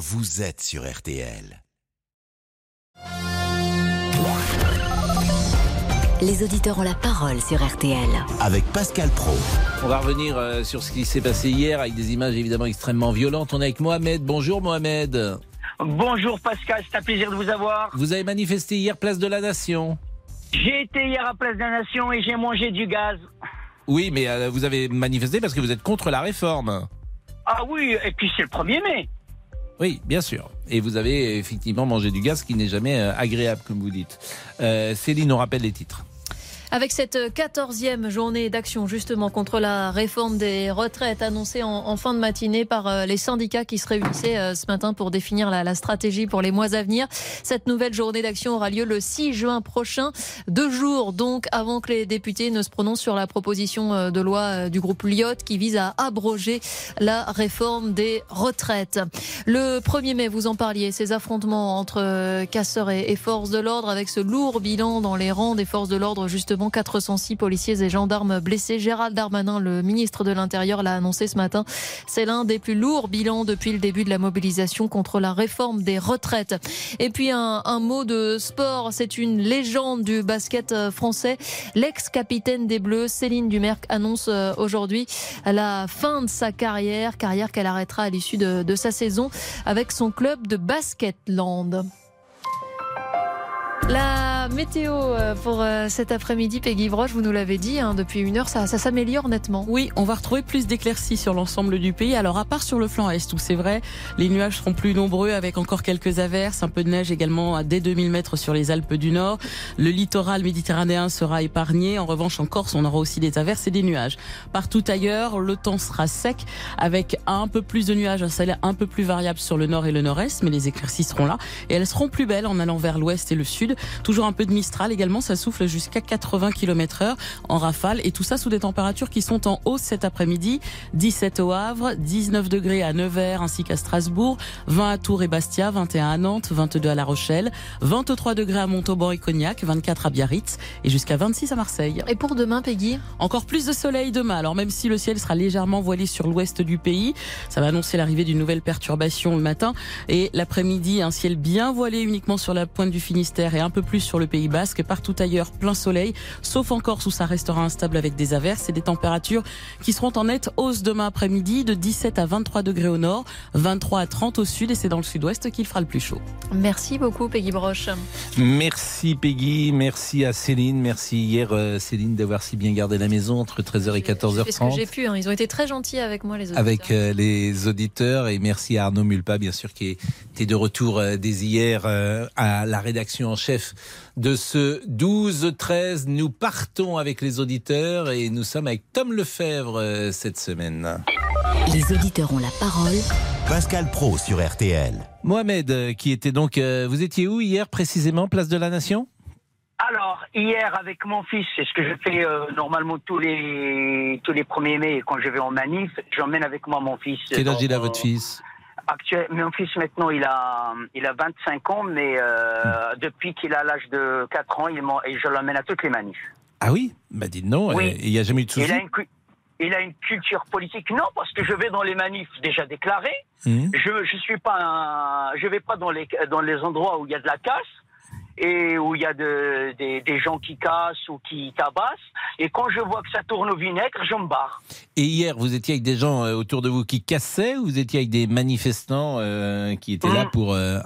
vous êtes sur RTL. Les auditeurs ont la parole sur RTL. Avec Pascal Pro. On va revenir euh, sur ce qui s'est passé hier avec des images évidemment extrêmement violentes. On est avec Mohamed. Bonjour Mohamed. Bonjour Pascal, c'est un plaisir de vous avoir. Vous avez manifesté hier place de la Nation. J'ai été hier à Place de la Nation et j'ai mangé du gaz. Oui, mais euh, vous avez manifesté parce que vous êtes contre la réforme. Ah oui, et puis c'est le 1er mai. Oui, bien sûr. Et vous avez effectivement mangé du gaz qui n'est jamais euh, agréable, comme vous dites. Euh, Céline, on rappelle les titres. Avec cette quatorzième journée d'action justement contre la réforme des retraites annoncée en, fin de matinée par euh, les syndicats qui se réunissaient euh, ce matin pour définir la, stratégie pour les mois à venir. Cette nouvelle journée d'action aura lieu le 6 juin prochain, deux jours donc avant que les députés ne se prononcent sur la proposition euh, de loi du groupe Lyot qui vise à abroger la réforme des retraites. Le 1er mai, vous en parliez, ces affrontements entre casseurs et forces de l'ordre avec ce lourd bilan dans les rangs des forces de l'ordre justement 406 policiers et gendarmes blessés. Gérald Darmanin, le ministre de l'Intérieur, l'a annoncé ce matin. C'est l'un des plus lourds bilans depuis le début de la mobilisation contre la réforme des retraites. Et puis un, mot de sport. C'est une légende du basket français. L'ex-capitaine des Bleus, Céline Dumerc, annonce euh, aujourd'hui la fin de sa carrière, carrière qu'elle arrêtera à l'issue de, de sa saison avec son club de Basketland. La météo euh, pour euh, cet après-midi, Peggy Broche, vous nous l'avez dit, hein, depuis une heure, ça, s'améliore nettement. Oui, on va retrouver plus d'éclaircies sur l'ensemble du pays. Alors, à part sur le flanc est, où c'est vrai, les nuages seront plus nombreux avec encore quelques averses, un peu de neige également à dès 2000 mètres sur les Alpes du Nord. Le littoral méditerranéen sera épargné. En revanche, en Corse, on aura aussi des averses et des nuages. Partout ailleurs, le temps sera sec avec un peu plus de nuages, un salaire un peu plus variable sur le nord et le nord-est, mais les éclaircies seront là et elles seront plus belles en allant vers l'ouest et le sud. Toujours un peu de Mistral également, ça souffle jusqu'à 80 km heure en rafale et tout ça sous des températures qui sont en hausse cet après-midi. 17 au Havre, 19 degrés à Nevers ainsi qu'à Strasbourg, 20 à Tours et Bastia, 21 à Nantes, 22 à La Rochelle, 23 degrés à Montauban et Cognac, 24 à Biarritz et jusqu'à 26 à Marseille. Et pour demain, Peggy? Encore plus de soleil demain. Alors même si le ciel sera légèrement voilé sur l'ouest du pays, ça va annoncer l'arrivée d'une nouvelle perturbation le matin et l'après-midi un ciel bien voilé uniquement sur la pointe du Finistère et un peu plus sur le Pays Basque. Partout ailleurs, plein soleil, sauf en Corse où ça restera instable avec des averses et des températures qui seront en nette hausse demain après-midi de 17 à 23 degrés au nord, 23 à 30 au sud et c'est dans le sud-ouest qu'il fera le plus chaud. Merci beaucoup Peggy Broche. Merci Peggy, merci à Céline, merci hier euh, Céline d'avoir si bien gardé la maison entre 13h et 14h30. C'est ce que j'ai pu, hein. ils ont été très gentils avec moi les auditeurs. Avec euh, les auditeurs et merci à Arnaud Mulpa bien sûr qui était de retour euh, dès hier à la rédaction en chef de ce 12-13. Nous partons avec les auditeurs et nous sommes avec Tom Lefebvre euh, cette semaine. Les auditeurs ont la parole. Pascal Pro sur RTL. Mohamed, euh, qui était donc. Euh, vous étiez où hier précisément, place de la Nation? Alors, hier, avec mon fils, c'est ce que je fais normalement tous les, tous les 1er mai quand je vais en manif, j'emmène avec moi mon fils. Quel âge il a votre fils? Actuel, mon fils maintenant il a il a 25 ans, mais euh, depuis qu'il a l'âge de 4 ans, il et je l'emmène à toutes les manifs. Ah oui? Bah dites non, il n'y a jamais eu de souci. Il a, une, culture politique, non, parce que je vais dans les manifs déjà déclarés. Mmh. Je je suis pas je vais pas dans les dans les endroits où il y a de la casse et où il y a de, des, gens qui cassent ou qui tabassent. Et quand je vois que ça tourne au vinaigre, je me barre. Et hier, vous étiez avec des gens euh, autour de vous qui cassaient ou vous étiez avec des manifestants euh, qui étaient là mmh. pour, euh,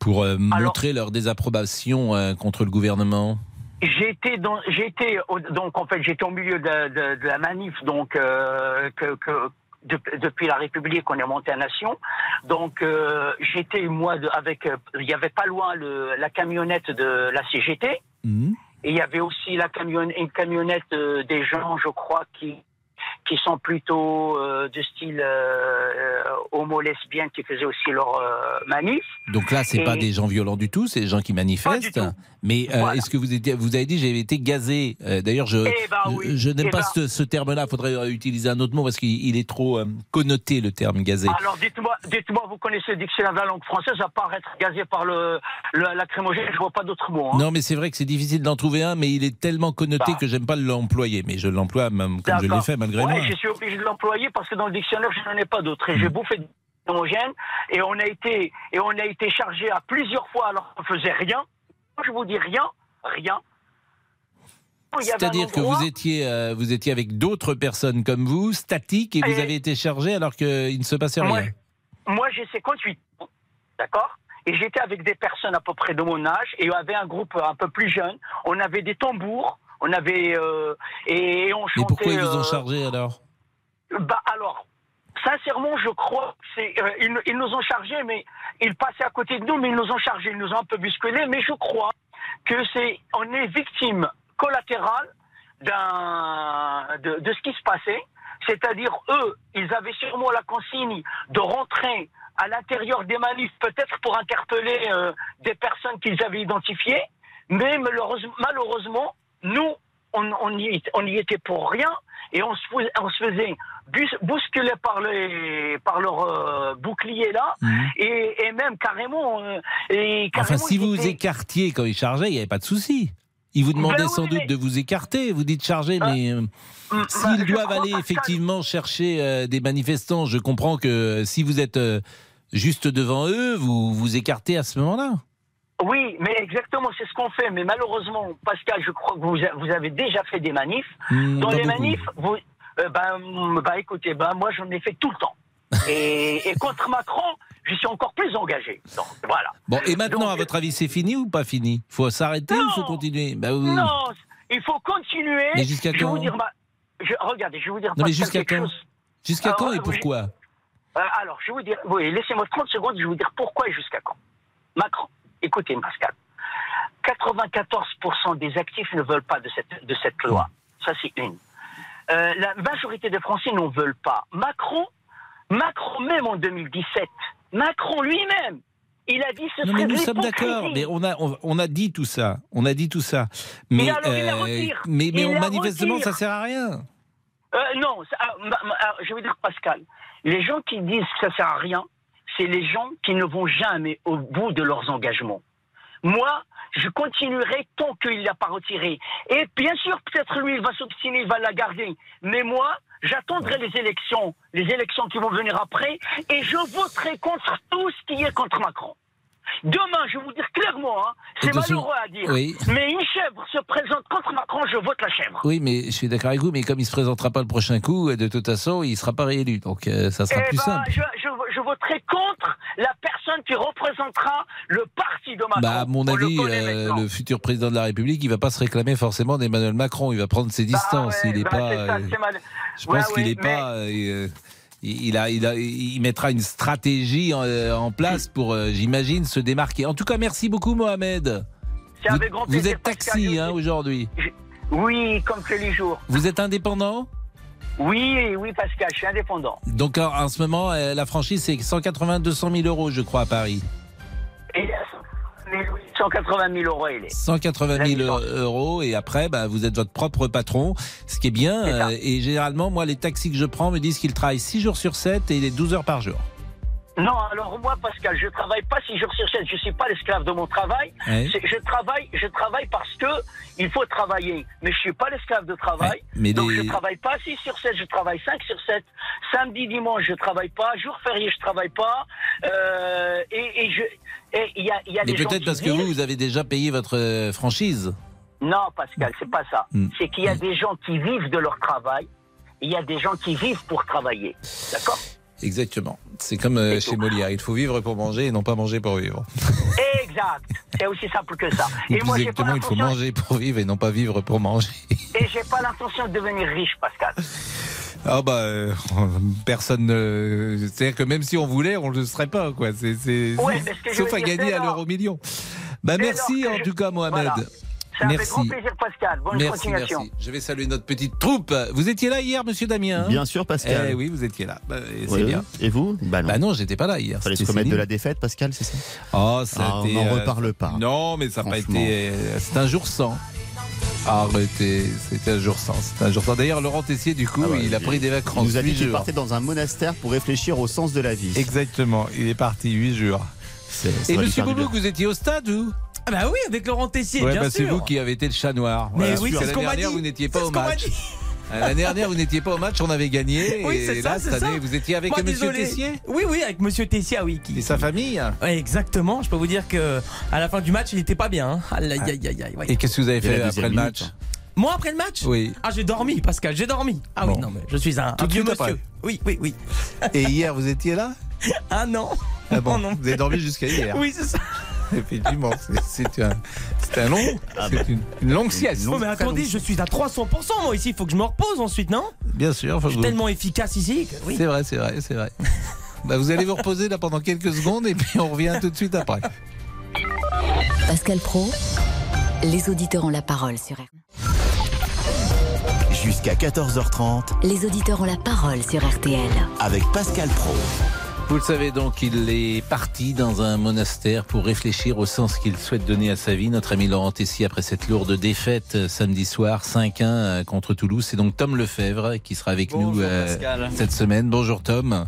pour montrer leur désapprobation contre le gouvernement? J'étais donc en fait j'étais au milieu de, la manif donc que, que depuis la République qu'on est monté à Nation. Donc euh, j'étais moi avec, euh, il y avait pas loin le, la camionnette de la CGT. Mhm. Et il y avait aussi la camionnette, une camionnette euh, des gens, je crois, qui qui sont plutôt euh, de style euh, homo-lesbienne qui faisaient aussi leur euh, manif. Donc là, c'est pas des gens violents du tout, c'est des gens qui manifestent. Mais euh, est-ce que vous étiez, vous avez dit j'ai été gazé. D'ailleurs, je, je, n'aime eh pas ben ce, terme-là. Il faudrait utiliser un autre mot parce qu'il est trop connoté le terme gazé. Alors dites-moi, dites-moi, vous connaissez le dictionnaire de la langue française à part être gazé par le, la lacrymogène, je vois pas d'autres mots. Hein. Non, mais c'est vrai que c'est difficile d'en trouver un, mais il est tellement connoté bah. que j'aime pas l'employer. Mais je l'emploie même comme je l'ai fait malgré moi je suis obligé de l'employer parce que dans le dictionnaire, je n'en ai pas d'autres. Et j'ai hmm. bouffé homogène et on a été et on a été chargé à plusieurs fois alors qu'on faisait rien. Je vous dis rien, rien. C'est-à-dire que vous étiez, euh, vous étiez avec d'autres personnes comme vous, statiques, et vous avez été chargé alors qu'il ne se passait rien. moi j'ai 58 ans, d'accord? Et j'étais avec des personnes à peu près de mon âge, et on avait un groupe un peu plus jeune. On avait des tambours, on avait... euh, et on chantait... Mais pourquoi ils vous ont euh, chargé alors Bah alors, sincèrement, je crois c'est... euh, ils, ils nous ont chargés, mais ils passaient à côté de nous, mais ils nous ont chargés, ils nous ont un peu bousculés, mais je crois que c'est... On est victime collatérale d'un, de, de ce qui se passait. C'est-à-dire, eux, ils avaient sûrement la consigne de rentrer à l'intérieur des manifs, peut-être pour interpeller euh, des personnes qu'ils avaient identifiées, mais malheureusement, malheureusement nous, on, on, y, on y était pour rien, et on se, fais- on se faisait bousculer par, les, par leur euh, bouclier là, Mhm. et, et même carrément... euh, et Enfin, si vous vous écartiez quand ils chargeaient, il n'y avait pas de souci. Ils vous demandaient Ben oui, sans doute mais- de vous écarter. Vous dites charger, Ah, mais euh, Mm, s'ils bah, je doivent aller ça- effectivement chercher des manifestants, je comprends que si vous êtes juste devant eux, vous vous écartez à ce moment-là. Oui, mais exactement, c'est ce qu'on fait. Mais malheureusement, Pascal, je crois que vous, avez déjà fait des manifs. Hmm, Dans les beaucoup. manifs, vous, euh, bah, écoutez, ben, moi j'en ai fait tout le temps. Et, et contre Macron, je suis encore plus engagé. Donc voilà. Bon, et maintenant, Donc, à votre avis, c'est fini ou pas fini? Faut s'arrêter ou faut continuer? Bah oui. Non, il faut continuer. Mais jusqu'à je vais quand? vous dire, je, regardez, je vais vous dire Non, mais jusqu'à quand? chose. Jusqu'à quand et pourquoi? Euh, alors, je vais vous dire, oui, laissez-moi 30 secondes, je vais vous dire pourquoi et jusqu'à quand. Macron, écoutez, Pascal. 94% des actifs ne veulent pas de cette, de cette loi. Ça, c'est une. Euh, la majorité des Français n'en veulent pas. Macron, Macron même en 2017, Macron lui-même, il a dit ce Non, serait mais nous sommes d'accord. Mais on a, on, on a dit tout ça. On a dit tout ça. Mais, alors, retire. mais, on- manifestement, retire. ça sert à rien. Euh, non, ça- ah, ah, je veux dire Pascal, les gens qui disent que ça sert à rien, c'est les gens qui ne vont jamais au bout de leurs engagements. Moi, je continuerai tant qu'il ne l'a pas retiré. Et bien sûr, peut-être lui, il va s'obstiner, il va la garder. Mais moi, j'attendrai les élections, les élections qui vont venir après, et je voterai contre tout ce qui est contre Macron. Demain, je vais vous dire clairement, hein, c'est malheureux à dire, Oui. mais une chèvre se présente contre Macron, je vote la chèvre. Oui, mais je suis d'accord avec vous, mais comme il ne se présentera pas le prochain coup, de toute façon, il ne sera pas réélu. Donc, euh, ça sera Eh plus ben, simple. je, je, je voterai contre la personne qui représentera le parti de Macron. Bah, à mon le avis, euh, le futur président de la République, il va pas se réclamer forcément d'Emmanuel Macron. Il va prendre ses Bah, distances. ouais, il est bah, pas. ça, euh, mal- je Ouais, pense qu'il est mais- pas. euh, il, il a, il a, il mettra une stratégie en, en place pour, euh, j'imagine, se démarquer. En tout cas, merci beaucoup, Mohamed. Vous, avec grand vous plaisir, êtes taxi hein, aujourd'hui. Oui, comme tous les jours. Vous êtes indépendant? Oui, oui, Pascal, je suis indépendant. Donc en, en ce moment, euh, la franchise, c'est 180 200 000 euros, je crois, à Paris. Et il y a 180 000 euros, il est. 180 La 000 licence. euros et après, bah, vous êtes votre propre patron, ce qui est bien. Euh, et généralement, moi, les taxis que je prends me disent qu'ils travaillent 6 jours sur 7 et il est 12 heures par jour. Non, alors moi, Pascal, je travaille pas six jours sur 7. Je suis pas l'esclave de mon travail. Ouais. Je travaille, je travaille parce que il faut travailler. Mais je suis pas l'esclave de travail. Ouais, mais Donc je travaille pas 6 sur 7, je travaille 5 sur 7. Samedi, dimanche, je travaille pas. Jour férié, je travaille pas. Euh, et, et je, et il y a, y a Mais des peut-être parce que vous, vous avez déjà payé votre euh, franchise. Non, Pascal, c'est pas ça. Mm. C'est qu'il y a Mm. des gens qui vivent de leur travail. Il y a des gens qui vivent pour travailler. D'accord? Exactement. C'est comme euh, chez. Molière. Il faut vivre pour manger et non pas manger pour vivre. Exact. C'est aussi simple que ça. Et moi, pas exactement, il faut manger pour vivre et non pas vivre pour manger. Et j'ai pas l'intention de devenir riche, Pascal. Ah bah euh, personne. ne- C'est-à-dire que même si on voulait, on ne le serait pas quoi. C'est c'est- Ouais, sauf à gagner à l'euro million. Bah merci en je- tout cas Mohamed. Voilà. C'est avec grand plaisir, Pascal. Bonne Merci, continuation. merci. Je vais saluer notre petite troupe. Vous étiez là hier, Monsieur Damien hein? Bien sûr, Pascal. Eh oui, vous étiez là. Bah, et c'est Oui. bien. Et vous? Bah non. Bah non, j'étais pas là hier. Fallait se remettre de la défaite, Pascal, c'est ça? Oh, ça Ah, on n'en euh, reparle pas. Non, mais ça n'a pas Franchement. été. C'est un jour sans. Arrêtez, c'était un jour sans. C'était un jour sans. D'ailleurs, Laurent Tessier, du coup, Ah il a il- pris des Il vacances. nous a dit huit qu'il partait dans un monastère pour réfléchir au sens de la vie. Exactement, il est parti 8 jours. Et Monsieur bien. vous étiez au stade, vous? Ah bah oui, avec Laurent Tessier, Ouais, bien bah, c'est vous qui avez été le chat noir. Mais Voilà. oui, c'est ce qu'on l'année m'a dernière, dit. vous n'étiez pas C'est au ce qu'on m'a match. dit. Euh, L'année dernière, vous n'étiez pas au match, on avait gagné. Oui, et là, ça, cette année, ça. vous étiez avec Moi, Monsieur désolé. Tessier Oui, oui, avec Monsieur Tessier, ah oui. Qui... et sa famille. Ouais, exactement. Je peux vous dire que à la fin du match, il était pas bien. hein. Aïe, aïe, aïe, aïe, aïe, ouais. Et qu'est-ce que vous avez fait après le minute, match Moi, après le match Oui. Ah, j'ai dormi, Pascal, j'ai dormi. Ah oui, non, mais je suis un, Tout un vieux monsieur. après. Oui, oui, oui. Et hier, vous étiez là Ah non. Ah bon, Non, non. Vous avez dormi jusqu'à hier. Oui, c'est ça. Effectivement, c'est- un, c'est un long, c'est une, une longue sieste. Oh, mais attendez, je suis à 300%, moi ici. Il faut que je me repose ensuite, non? Bien sûr, faut Je suis que vous- tellement efficace ici. que- Oui. c'est vrai, c'est vrai, c'est vrai. Bah, vous allez vous reposer là pendant quelques secondes et puis on revient tout de suite après. Pascal Pro, les auditeurs ont la parole sur RTL. Jusqu'à 14h30 Les auditeurs ont la parole sur RTL. avec Pascal Pro. Vous le savez donc, il est parti dans un monastère pour réfléchir au sens qu'il souhaite donner à sa vie. Notre ami Laurent Tessier, après cette lourde défaite euh, samedi soir, 5-1 euh, contre Toulouse, c'est donc Tom Lefebvre qui sera avec nous euh, cette semaine. Bonjour Tom,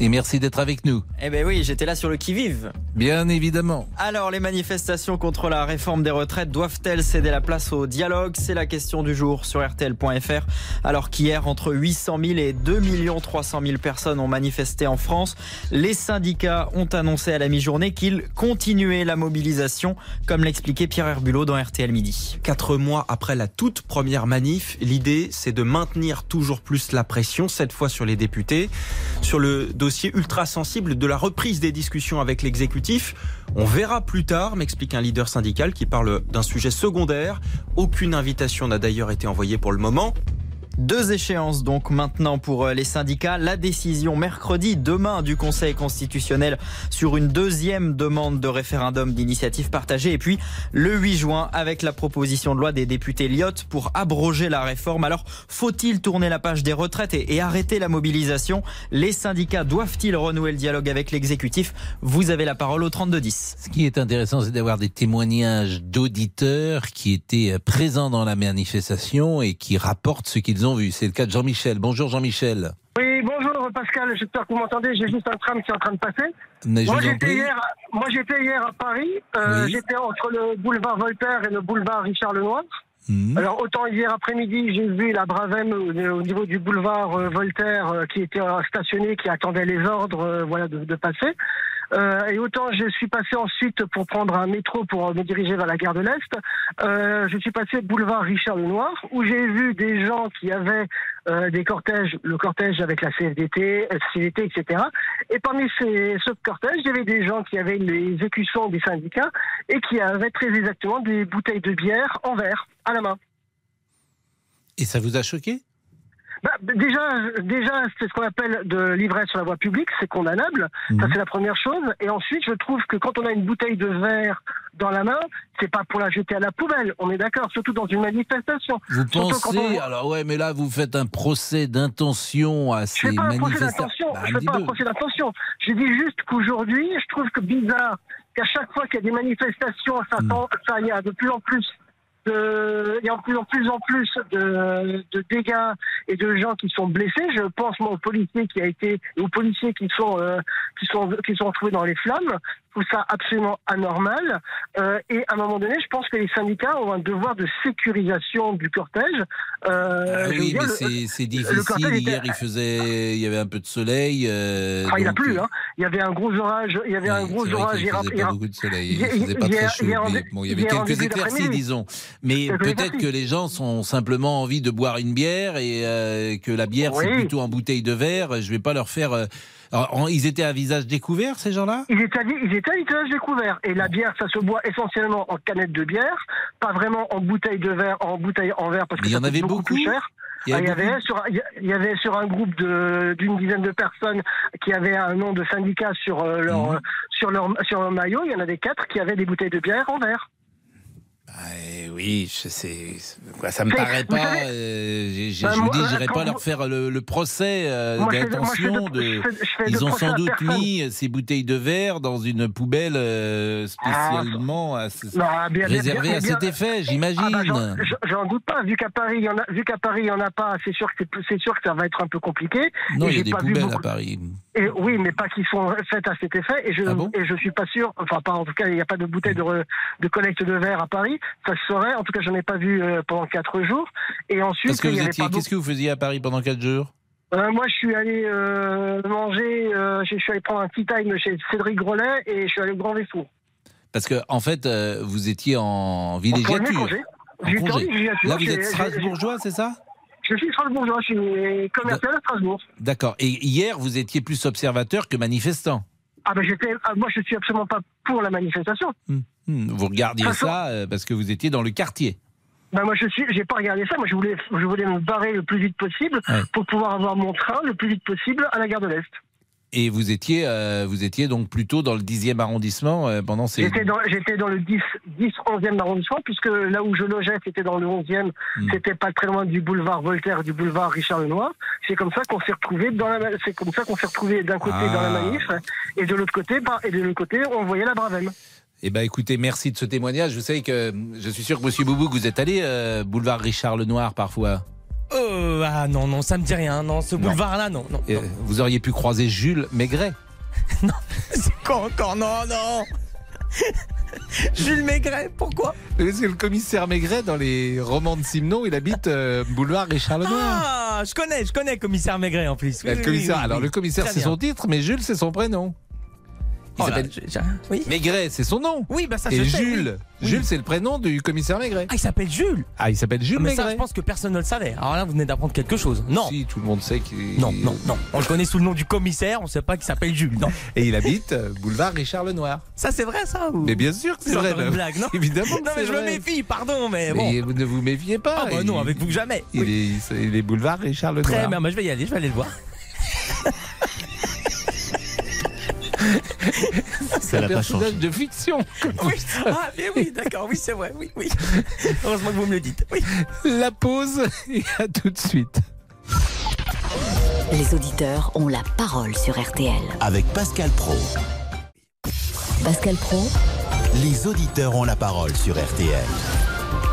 et merci d'être avec nous. Eh ben oui, j'étais là sur le qui-vive. Bien évidemment. Alors, les manifestations contre la réforme des retraites doivent-elles céder la place au dialogue? C'est la question du jour sur RTL.fr. Alors qu'hier, entre 800 000 et 2 300 000 personnes ont manifesté en France, les syndicats ont annoncé à la mi-journée qu'ils continuaient la mobilisation, comme l'expliquait Pierre Herbulot dans RTL Midi. Quatre mois après la toute première manif, l'idée c'est de maintenir toujours plus la pression, cette fois sur les députés, sur le dossier ultra sensible de la reprise des discussions avec l'exécutif. On verra plus tard, m'explique un leader syndical qui parle d'un sujet secondaire. Aucune invitation n'a d'ailleurs été envoyée pour le moment. Deux échéances donc maintenant pour euh, les syndicats. La décision mercredi, demain, du Conseil constitutionnel sur une deuxième demande de référendum d'initiative partagée. Et puis le 8 juin avec la proposition de loi des députés Lyotte pour abroger la réforme. Alors faut-il tourner la page des retraites et, et arrêter la mobilisation? Les syndicats doivent-ils renouer le dialogue avec l'exécutif? Vous avez la parole au 3210. Ce qui est intéressant, c'est d'avoir des témoignages d'auditeurs qui étaient euh, présents dans la manifestation et qui rapportent ce qu'ils ont vu. C'est le cas de Jean-Michel. Bonjour Jean-Michel. Oui, bonjour Pascal, j'espère que vous m'entendez, j'ai juste un tram qui est en train de passer. Mais je Moi j'étais hier, moi j'étais hier à Paris, euh, Oui. j'étais entre le boulevard Voltaire et le boulevard Richard Lenoir. Mhm. Alors autant hier après-midi j'ai vu la Bravem au, au niveau du boulevard euh, Voltaire euh, qui était euh, stationnée, qui attendait les ordres euh, voilà, de, de passer. Euh, et autant je suis passé ensuite pour prendre un métro pour me diriger vers la gare de l'Est. Euh, je suis passé boulevard Richard Lenoir où j'ai vu des gens qui avaient euh, des cortèges, le cortège avec la CFDT, euh, etc. Et parmi ces, ce cortège, il y avait des gens qui avaient les écussons des syndicats et qui avaient très exactement des bouteilles de bière en verre à la main. Et ça vous a choqué? Bah, déjà, déjà, c'est ce qu'on appelle de l'ivresse sur la voie publique, c'est condamnable. Ça, Mhm. c'est la première chose. Et ensuite, je trouve que quand on a une bouteille de verre dans la main, c'est pas pour la jeter à la poubelle. On est d'accord, surtout dans une manifestation. Vous Surtout pensez on- alors ouais, mais là vous faites un procès d'intention à Je ces fais pas un procès manifestants. d'intention. Bah, je fais pas un procès d'intention. Je dis juste qu'aujourd'hui, je trouve que bizarre qu'à chaque fois qu'il y a des manifestations, ça, tend- ça il y a de plus en plus de, il y a de plus en plus en plus de, dégâts et de gens qui sont blessés. Je pense aux policiers qui a été, aux policiers sont euh, qui qui sont retrouvés dans les flammes. Trouve ça absolument anormal. Euh, et à un moment donné, je pense que les syndicats ont un devoir de sécurisation du cortège. Euh, Ah oui, mais c'est c'est le difficile. était- Hier, il faisait, il y avait un peu de soleil. euh, Ah, il a donc, plu, euh, hein. Il y avait un gros orage. Il y avait un gros c'est orage. hier- faisait pas beaucoup de soleil. hier- Il faisait pas très chaud. hier en mais dé- bon, il y avait quelques éclaircies, disons. Mais peut-être que les gens sont simplement envie de boire une bière et euh, que la bière c'est Oui. plutôt en bouteille de verre. Je vais pas leur faire. Alors, en- ils étaient à visage découvert ces gens-là? Ils étaient, à- ils étaient à visage découvert. Et la bière, ça se boit essentiellement en canette de bière, pas vraiment en bouteille de verre, en bouteille en verre, parce que Mais y en avait beaucoup, beaucoup plus cher. Il y Ah, avait Il y avait sur, il y avait sur un groupe d'une dizaine de personnes qui avaient un nom de syndicat sur euh, leur Mhm. sur leur sur leur maillot. Il y en avait quatre qui avaient des bouteilles de bière en verre. Eh oui, je sais. Quoi, ça me paraît pas. euh, Bah, je vous dis, euh, j'irai pas leur faire le, le procès euh, fais de- Ils ont sans doute mis ces bouteilles de verre dans une poubelle euh, spécialement à Non, bien- bien- réservée à cet effet, j'imagine. Ah bah, j'en- doute pas. Vu qu'à Paris, il y en a, vu qu'à Paris, il y en a pas. C'est sûr que c'est- sûr que ça va être un peu compliqué. non, il y a j'ai des poubelles à Paris. Et oui, mais pas qui sont faites à cet effet. Et je Ah bon et je suis pas sûr. Enfin, pas en tout cas, il n'y a pas de bouteille de, re- de collecte de verre à Paris. Ça se saurait. En tout cas, je n'ai pas vu euh, pendant quatre jours. Et ensuite, Parce que pas qu'est-ce que vous faisiez à Paris pendant 4 jours? Euh, moi, je suis allé euh, manger, je suis allé prendre un tea time chez Cédric Grolet et je suis allé au Grand Vaisseau. Parce que en fait, vous étiez en En villégiature. congé, congé. En congé. Là, vous êtes strasbourgeois, c'est ça? Je suis strasbourgeois, je suis commercial à Strasbourg. D'accord. Et hier, vous étiez plus observateur que manifestant. Ah ben j'étais, ah, moi je suis absolument pas pour la manifestation. Hmm, Vous regardiez façon- ça euh, parce que vous étiez dans le quartier. Ben moi je suis, j'ai pas regardé ça. Moi je voulais, je voulais me barrer le plus vite possible Ouais. pour pouvoir avoir mon train le plus vite possible à la gare de l'Est. Et vous étiez, euh, vous étiez donc plutôt dans le 10e arrondissement euh, pendant ces. J'étais dans, j'étais dans le 10, 10, 11e arrondissement puisque là où je logeais c'était dans le 11e. Hmm. C'était pas très loin du boulevard Voltaire, du boulevard Richard Lenoir. C'est comme ça qu'on s'est retrouvé dans la, c'est comme ça qu'on s'est retrouvé d'un côté Ah. dans la manif et de l'autre côté, bah, et de l'autre côté on voyait la Bravem. Eh ben, écoutez, merci de ce témoignage. Vous savez que je suis sûr que Monsieur Boubou, que vous êtes allé euh, boulevard Richard Lenoir parfois. Euh, ah non, non, ça me dit rien. Non, ce boulevard-là, non. non. Vous auriez pu croiser Jules Maigret. C'est quoi encore? Non, non Jules Maigret, pourquoi? Parce que le commissaire Maigret, dans les romans de Simon, il habite euh, boulevard Richard Lenoir. Ah, je connais, je connais commissaire Maigret en plus. Bah, Oui, le oui, commissaire, oui, oui, alors oui. le commissaire Très c'est bien. son titre, mais Jules c'est son prénom. Il Oh là, Oui. Maigret, c'est son nom. Oui, bah ça Et je sais, Jules, oui. Jules c'est le prénom du commissaire Maigret. Ah, il s'appelle Jules. Ah, il s'appelle Jules Mais ça, Maigret. je pense que personne ne le savait. Alors là, vous venez d'apprendre quelque chose. Non. Si, tout le monde sait qu'il. Non, non, non. On le connaît sous le nom du commissaire, on sait pas qu'il s'appelle Jules. Non. Et il habite euh, boulevard Richard Lenoir. Ça, c'est vrai, ça ou... Mais bien sûr que c'est vrai. une bah, blague, non? Évidemment. Non, mais je me méfie, pardon, mais bon. Mais vous ne vous méfiez pas. Ah, bah non, avec vous, jamais. Il, Oui. est, il est boulevard Richard Lenoir. Très bien, bah, je vais y aller, je vais aller le voir. C'est un personnage changé. de fiction. Oui. Ah, mais oui, d'accord, oui, c'est vrai, oui, oui. Heureusement que vous me le dites. Oui. La pause et à tout de suite. Les auditeurs ont la parole sur RTL. Avec Pascal Pro. Pascal Pro, Les auditeurs ont la parole sur RTL.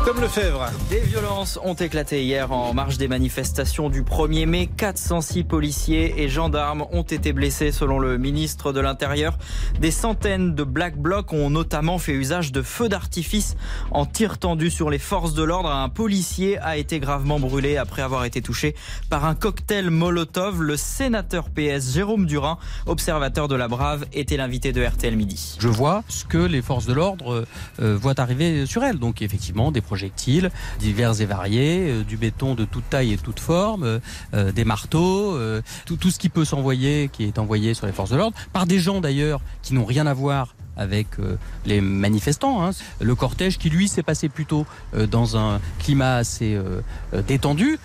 Tom Lefebvre. Des violences ont éclaté hier en marge des manifestations du 1er mai. 406 policiers et gendarmes ont été blessés selon le ministre de l'Intérieur. Des centaines de Black Blocs ont notamment fait usage de feux d'artifice en tir tendu sur les forces de l'ordre. Un policier a été gravement brûlé après avoir été touché par un cocktail Molotov. Le sénateur PS Jérôme Durin, observateur de la Brave, était l'invité de RTL Midi. je vois ce que les forces de l'ordre euh, voient arriver sur elles. Donc effectivement, des projectiles divers et variés, euh, du béton de toute taille et toute forme, euh, euh, des marteaux, tout, ce qui peut s'envoyer, qui est envoyé sur les forces de l'ordre, par des gens d'ailleurs qui n'ont rien à voir avec les manifestants. hein. Le cortège qui lui s'est passé plutôt dans un climat assez détendu.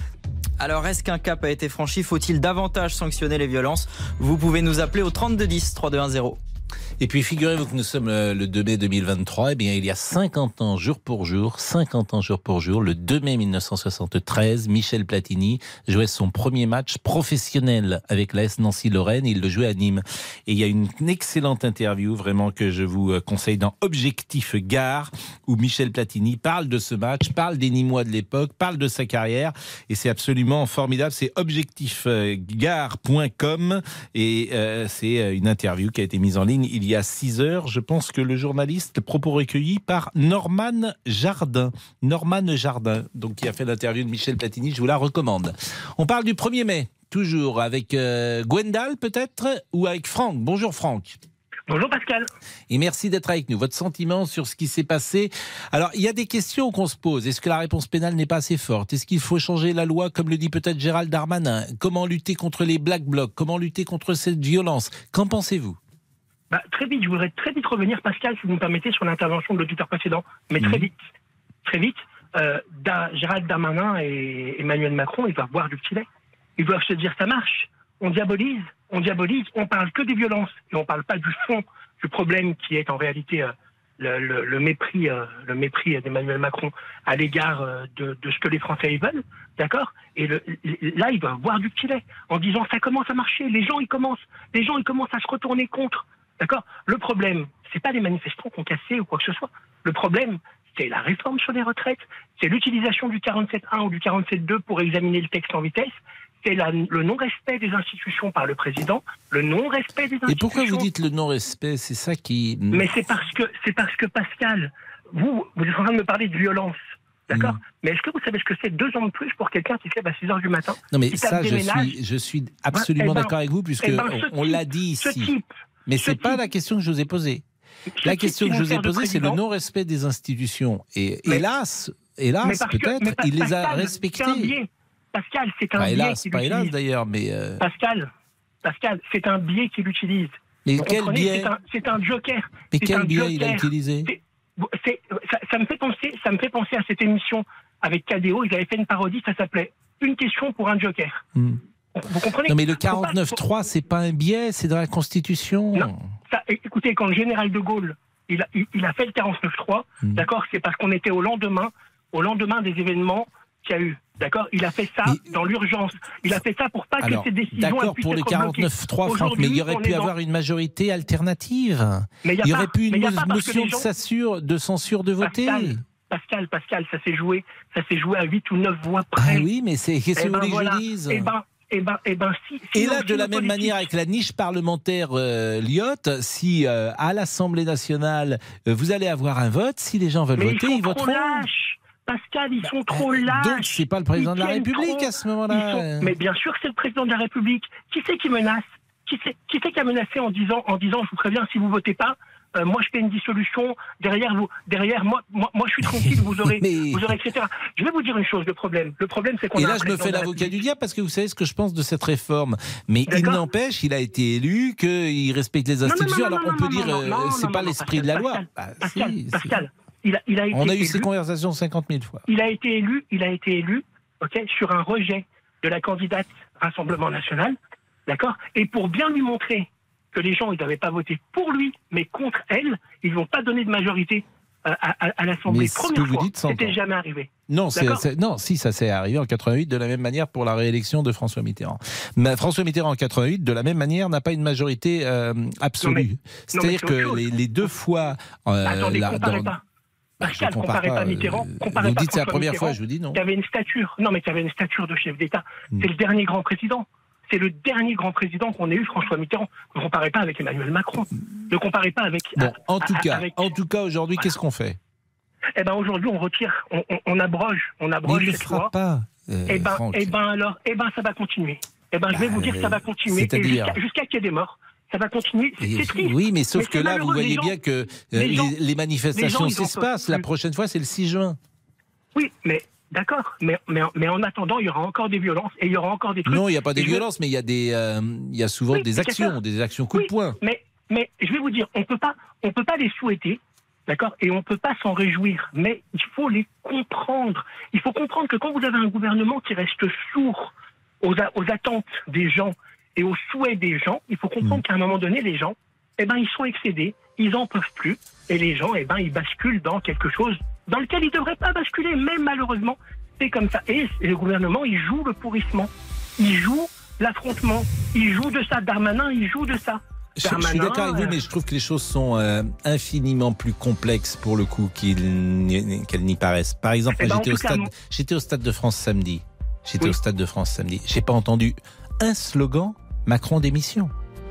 Alors, est-ce qu'un cap a été franchi? Faut-il davantage sanctionner les violences? Vous pouvez nous appeler au 3210 3210. Et puis figurez-vous que nous sommes euh, le 2 mai 2023, et bien il y a 50 ans jour pour jour, 50 ans jour pour jour, le 2 mai 1973, Michel Platini jouait son premier match professionnel avec l'AS Nancy-Lorraine, il le jouait à Nîmes. Et il y a une excellente interview vraiment que je vous euh, conseille dans Objectif Gare, où Michel Platini parle de ce match, parle des Nîmois de l'époque, parle de sa carrière, et c'est absolument formidable, c'est objectifgare.com, et euh, c'est euh, une interview qui a été mise en ligne il y a 6 heures. Je pense que le journaliste, propos recueillis par Norman Jardin. Norman Jardin, donc qui a fait l'interview de Michel Platini, je vous la recommande. On parle du 1er mai, toujours avec euh, Gwendal peut-être, ou avec Franck. Bonjour Franck. Bonjour Pascal. Et merci d'être avec nous. Votre sentiment sur ce qui s'est passé? Alors, il y a des questions qu'on se pose. Est-ce que la réponse pénale n'est pas assez forte? Est-ce qu'il faut changer la loi, comme le dit peut-être Gérald Darmanin? Comment lutter contre les Black Blocs? Comment lutter contre cette violence? Qu'en pensez-vous? Bah, très vite, je voudrais très vite revenir, Pascal, si vous me permettez, sur l'intervention de l'auditeur précédent. Mais très Mhm. vite, très vite, euh, Da- Gérald Darmanin et Emmanuel Macron, ils doivent boire du filet. Ils doivent se dire, ça marche. On diabolise, on diabolise, on parle que des violences et on parle pas du fond du problème qui est en réalité euh, le, le- le mépris, euh, le mépris d'Emmanuel Macron à l'égard de, de ce que les Français veulent, d'accord? Et le- là, ils doivent boire du filet en disant, ça commence à marcher. Les gens, ils commencent, les gens, ils commencent à se retourner contre. D'accord? Le problème, c'est pas les manifestants qui ont cassé ou quoi que ce soit. Le problème, c'est la réforme sur les retraites, c'est l'utilisation du 47.1 ou du 47.2 pour examiner le texte en vitesse, c'est le non-respect des institutions par le président, le non-respect des institutions. Et pourquoi vous dites le non-respect? C'est ça qui. Mais c'est parce que c'est parce que Pascal, vous vous êtes en train de me parler de violence, d'accord? Mm. Mais est-ce que vous savez ce que c'est deux ans de plus pour quelqu'un qui se lève à 6 heures du matin Non, mais ça, je suis, je suis absolument Eh ben, d'accord avec vous, puisque eh ben, on- ce l'a dit ce ici. type- mais ce c'est pas la question que je vous ai posée. La question que je vous ai posée, c'est le non-respect des institutions. Et Mais- hélas, hélas, peut-être, il les a biais. Pascal, c'est un Pas biais hélas, qu'il pas hélas d'ailleurs, mais. euh, Pascal, Pascal, c'est un biais qu'il utilise. Mais Vous quel biais C'est un- joker. Mais quel biais il a utilisé ça me fait penser, ça me fait penser à cette émission avec KDO. Ils avaient fait une parodie, ça s'appelait Une question pour un joker. Hmm. Vous comprenez Non, mais le Faut pas- 49.3, c'est pas un biais, c'est dans la Constitution. Non. Ça, é- écoutez, quand le général de Gaulle, il a, il, il a fait le 49-3, Hmm. d'accord, c'est parce qu'on était au lendemain, au lendemain des événements qu'il y a eu. D'accord Il a fait ça dans l'urgence. Il a fait ça pour pas Alors, que ces décisions d'accord pour le être bloquées. 49.3, Franck, mais il y aurait pu dans- avoir une majorité alternative. Mais il y il aurait pu une motion de gens- censure, de censure de voter. Pascal, Pascal, Pascal, ça s'est joué, ça s'est joué à 8 ou 9 voix près. Ah oui, mais c'est qu'est-ce Eh que vous ben voulez que je dise? Eh ben, eh ben, eh ben, si. Et là, de la même politique- manière, avec la niche parlementaire euh, Lyotte, si euh, à l'Assemblée nationale, euh, vous allez avoir un vote, si les gens veulent Mais voter, ils ils trop voteront. lâches. Pascal, ils sont trop lâches. Donc, c'est pas le président Ils de la République trop. à ce moment-là. Sont- Mais bien sûr que c'est le président de la République. Qui c'est qui menace? Qui c'est, qui c'est qui a menacé en disant, en disant, je vous préviens, si vous votez pas, euh, moi je fais une dissolution. Derrière vous, derrière moi, moi, moi je suis tranquille. Vous aurez, Mais- vous aurez, etc. Je vais vous dire une chose. Le problème, le problème, c'est qu'on Et là, je me fais l'avocat du diable parce que vous savez ce que je pense de cette réforme. Mais il n'empêche, il a été élu, qu'il respecte les Non, non, non, institutions. non, Alors on peut dire, c'est pas l'esprit de la loi. Pascal, Bah, Pascal, si, si. Pascal, il a, il a été On a eu élu. ces conversations 50 000 fois. Il a été élu, il a été élu, ok, sur un rejet de la candidate Rassemblement National, d'accord. Et pour bien lui montrer que les gens, ils n'avaient pas voté pour lui, mais contre elle, ils n'ont pas donné de majorité euh, à, à- à l'Assemblée. Mais ce que Première vous fois, c'était jamais arrivé. Non, non, si ça s'est arrivé en 88 de la même manière pour la réélection de François Mitterrand. Mais François Mitterrand en 88 de la même manière n'a pas une majorité euh, absolue. C'est-à-dire que les, deux fois, euh, Attendez, là, comparez dans- pas. Bah, Pascal, comparez pas, pas, Mitterrand. euh, comparez vous pas dites c'est la première fois, je vous dis non. Qui avait une stature. Non, mais qui avait une stature de chef d'État. Hmm. C'est le dernier grand président. C'est le dernier grand président qu'on ait eu, François Mitterrand. Ne comparez pas avec Emmanuel Macron. Ne comparez pas avec. Bon, en tout à- cas, avec- en tout cas, aujourd'hui, qu'est-ce qu'on fait? Eh ben aujourd'hui, on retire, on, on- on abroge, on Mais abroge il ne fera loi. pas. euh, Eh ben, Franck. eh ben alors, eh ben ça va continuer. Eh ben je vais Bah, vous dire que ça va continuer. Jusqu'à jusqu'à qu'il y ait des morts, ça va continuer. C'est triste. Oui, mais sauf Mais que là, vous voyez gens- bien que euh, les les, gens- les manifestations s'espacent. La prochaine fois, c'est le 6 juin. Oui, mais d'accord. Mais, mais, mais en attendant, il y aura encore des violences et il y aura encore des trucs. Non, il n'y a pas des violences, mais il y a des, euh, il y a souvent Oui, des actions, des actions coup de poing. Mais, mais je vais vous dire, on peut pas, on peut pas les souhaiter, d'accord, et on peut pas s'en réjouir. Mais il faut les comprendre. Il faut comprendre que quand vous avez un gouvernement qui reste sourd aux, a- aux attentes des gens et aux souhaits des gens, il faut Mm. comprendre qu'à un moment donné, les gens, eh ben, ils sont excédés, ils en peuvent plus, et les gens, eh ben, ils basculent dans quelque chose dans lequel ils ne devraient pas basculer, mais malheureusement, c'est comme ça. Et le gouvernement, il joue le pourrissement, il joue l'affrontement, il joue de ça. Darmanin, il joue de ça. Je, je suis d'accord avec vous, euh, mais je trouve que les choses sont euh, infiniment plus complexes pour le coup qu'elles n'y paraissent. Par exemple, Eh ben, en j'étais au stade, moi- j'étais au stade de France samedi. J'étais Oui. au stade de France samedi. J'ai pas entendu un slogan Macron démission.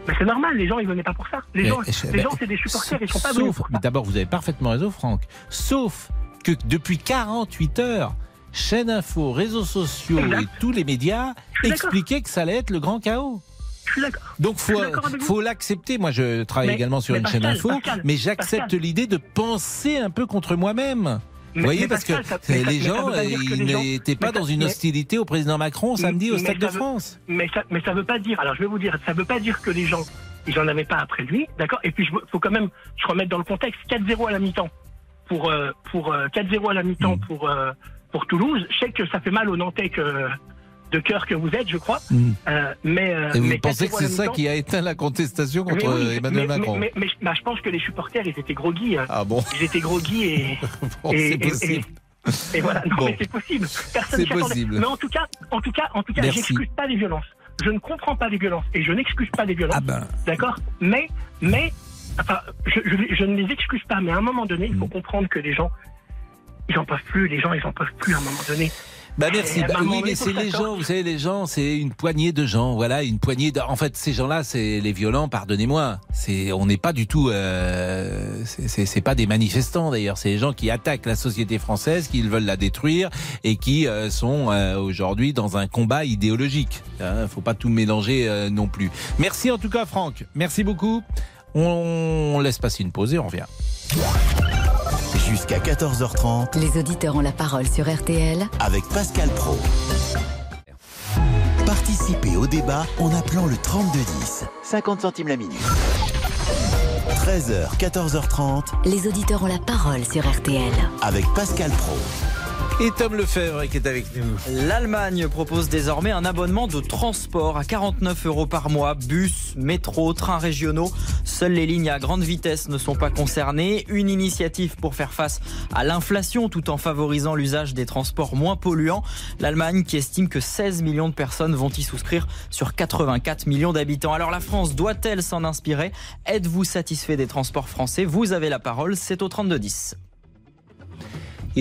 Mais c'est normal, les gens, ils venaient pas pour ça. Les Mais- gens, je- les mais- gens c'est des supporters, ils sont pas venus Sauf, pour ça. mais d'abord, vous avez parfaitement raison, Franck. Sauf que depuis 48 heures, chaîne info, réseaux sociaux Exact. et tous les médias expliquaient que ça allait être le grand chaos. Je suis d'accord. Donc faut faut l'accepter. Moi, je travaille Mais- également sur une Pascal, chaîne info, Pascal, mais j'accepte l'idée de penser un peu contre moi-même. Vous voyez, parce que ça- mais ça- les gens, ils n'étaient pas dans une hostilité au président Macron samedi au Stade de France. Mais ça, mais ça veut pas dire. Alors je vais vous dire, ça veut pas dire que les gens, ils en avaient pas après lui, d'accord? Et puis il faut quand même se remettre dans le contexte. 4-0 à la mi-temps pour euh, pour euh, 4-0 à la mi-temps Mm. pour euh, pour Toulouse. Je sais que ça fait mal aux Nantais que de cœur que vous êtes, je crois. Mm. Euh, mais euh, Et vous mais pensez que 4-0 à c'est ça qui a éteint la contestation Mais contre oui, Emmanuel mais- Macron Mais, mais- bah, je pense que les supporters, ils étaient groggy. euh, Ah bon Ils étaient groggy et, Bon, c'est possible. et- et voilà. Non, Bon. mais c'est possible. Personne C'est possible. Mais en tout cas, en tout cas, en tout cas, j'excuse pas les violences. Je ne comprends pas les violences et je n'excuse pas les violences. Ah ben, D'accord? Mais, mais, enfin, je, je- je ne les excuse pas. Mais à un moment donné, il faut Mm. comprendre que les gens, ils en peuvent plus. Les gens, ils en peuvent plus à un moment donné. Bah merci. Bah oui, mais c'est les gens, vous savez, les gens, c'est une poignée de gens. Voilà, une poignée. De... En fait, ces gens-là, c'est les violents. Pardonnez-moi. C'est, on n'est pas du tout. Euh... c'est- pas des manifestants d'ailleurs. C'est les gens qui attaquent la société française, qui veulent la détruire et qui euh, sont euh, aujourd'hui dans un combat idéologique. Hein, faut pas tout mélanger euh, non plus. Merci en tout cas, Franck. Merci beaucoup. On laisse passer une pause et on revient. Jusqu'à 14h30 Les auditeurs ont la parole sur RTL avec Pascal Pro. Participez au débat en appelant le 3210. 50 centimes la minute. 13h, 14h30 Les auditeurs ont la parole sur RTL. avec Pascal Pro. Et Tom Lefebvre qui est avec nous. L'Allemagne propose désormais un abonnement de transport à 49 euros par mois. Bus, métro, trains régionaux. Seules les lignes à grande vitesse ne sont pas concernées. Une initiative pour faire face à l'inflation tout en favorisant l'usage des transports moins polluants. L'Allemagne qui estime que 16 millions de personnes vont y souscrire sur 84 millions d'habitants. Alors la France doit-elle s'en inspirer? Êtes-vous satisfait des transports français? Vous avez la parole, c'est au 3210.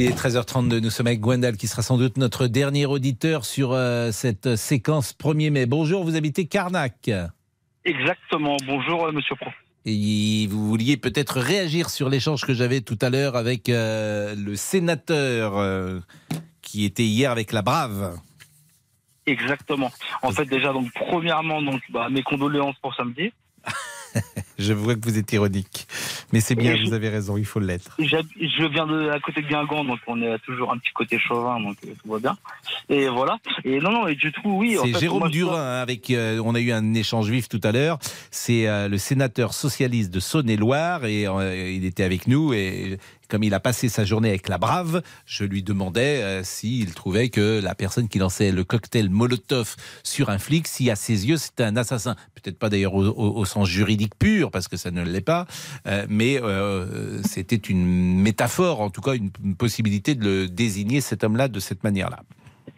Il est 13h32, nous sommes avec Gwendal qui sera sans doute notre dernier auditeur sur euh, cette séquence 1er mai. Bonjour, vous habitez Carnac. Exactement. Bonjour, euh, monsieur Pro. Et vous vouliez peut-être réagir sur l'échange que j'avais tout à l'heure avec euh, le sénateur euh, qui était hier avec la Brave. Exactement. En fait, déjà, donc, premièrement, donc, bah, mes condoléances pour samedi. Je vois que vous êtes ironique. Mais c'est bien, je- vous avez raison, il faut l'être. Je viens de à côté de Guingamp, donc on est toujours un petit côté chauvin, donc euh, tout va bien. Et voilà. Et non, non, et du coup, oui. C'est Jérôme moi, Durin, hein, avec euh, on a eu un échange vif tout à l'heure. C'est euh, le sénateur socialiste de Saône-et-Loire et euh, il était avec nous et comme il a passé sa journée avec la Brave, je lui demandais euh, s'il trouvait que la personne qui lançait le cocktail Molotov sur un flic, si à ses yeux c'était un assassin. Peut-être pas d'ailleurs au, sens juridique pur parce que ça ne l'est pas, euh, mais euh, c'était une métaphore, en tout cas une, une possibilité de le désigner cet homme-là de cette manière-là.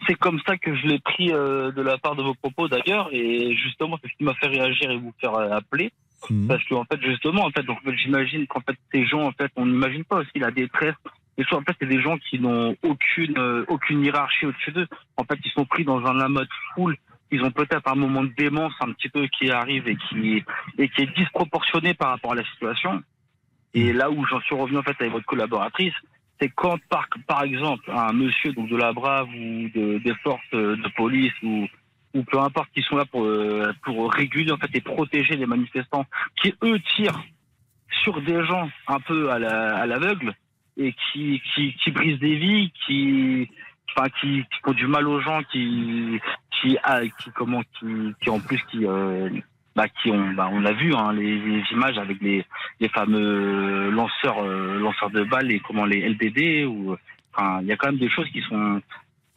C'est comme ça que je l'ai pris euh, de la part de vos propos d'ailleurs, et justement, c'est ce qui m'a fait réagir et vous faire appeler. Mhm. Parce que en fait, justement, en fait, donc j'imagine qu'en fait, ces gens, en fait, on n'imagine pas aussi la détresse. Et soit en fait, c'est des gens qui n'ont aucune euh, aucune hiérarchie au-dessus d'eux. En fait, ils sont pris dans un amas de foule. Ils ont peut-être un moment de démence un petit peu qui arrive et qui et qui est disproportionné par rapport à la situation. Et là où j'en suis revenu en fait avec votre collaboratrice, c'est quand par par exemple un monsieur donc de la Brave ou de, des forces de police ou ou peu importe qui sont là pour euh, pour réguler en fait et protéger les manifestants qui eux tirent sur des gens un peu à la- à l'aveugle et qui, qui qui brisent des vies qui enfin qui, qui font du mal aux gens qui qui ah, qui comment qui qui en plus qui euh, bah, qui ont bah, on a vu hein, les, les images avec les les fameux lanceurs euh, lanceurs de balles et comment les LBD ou enfin il y a quand même des choses qui sont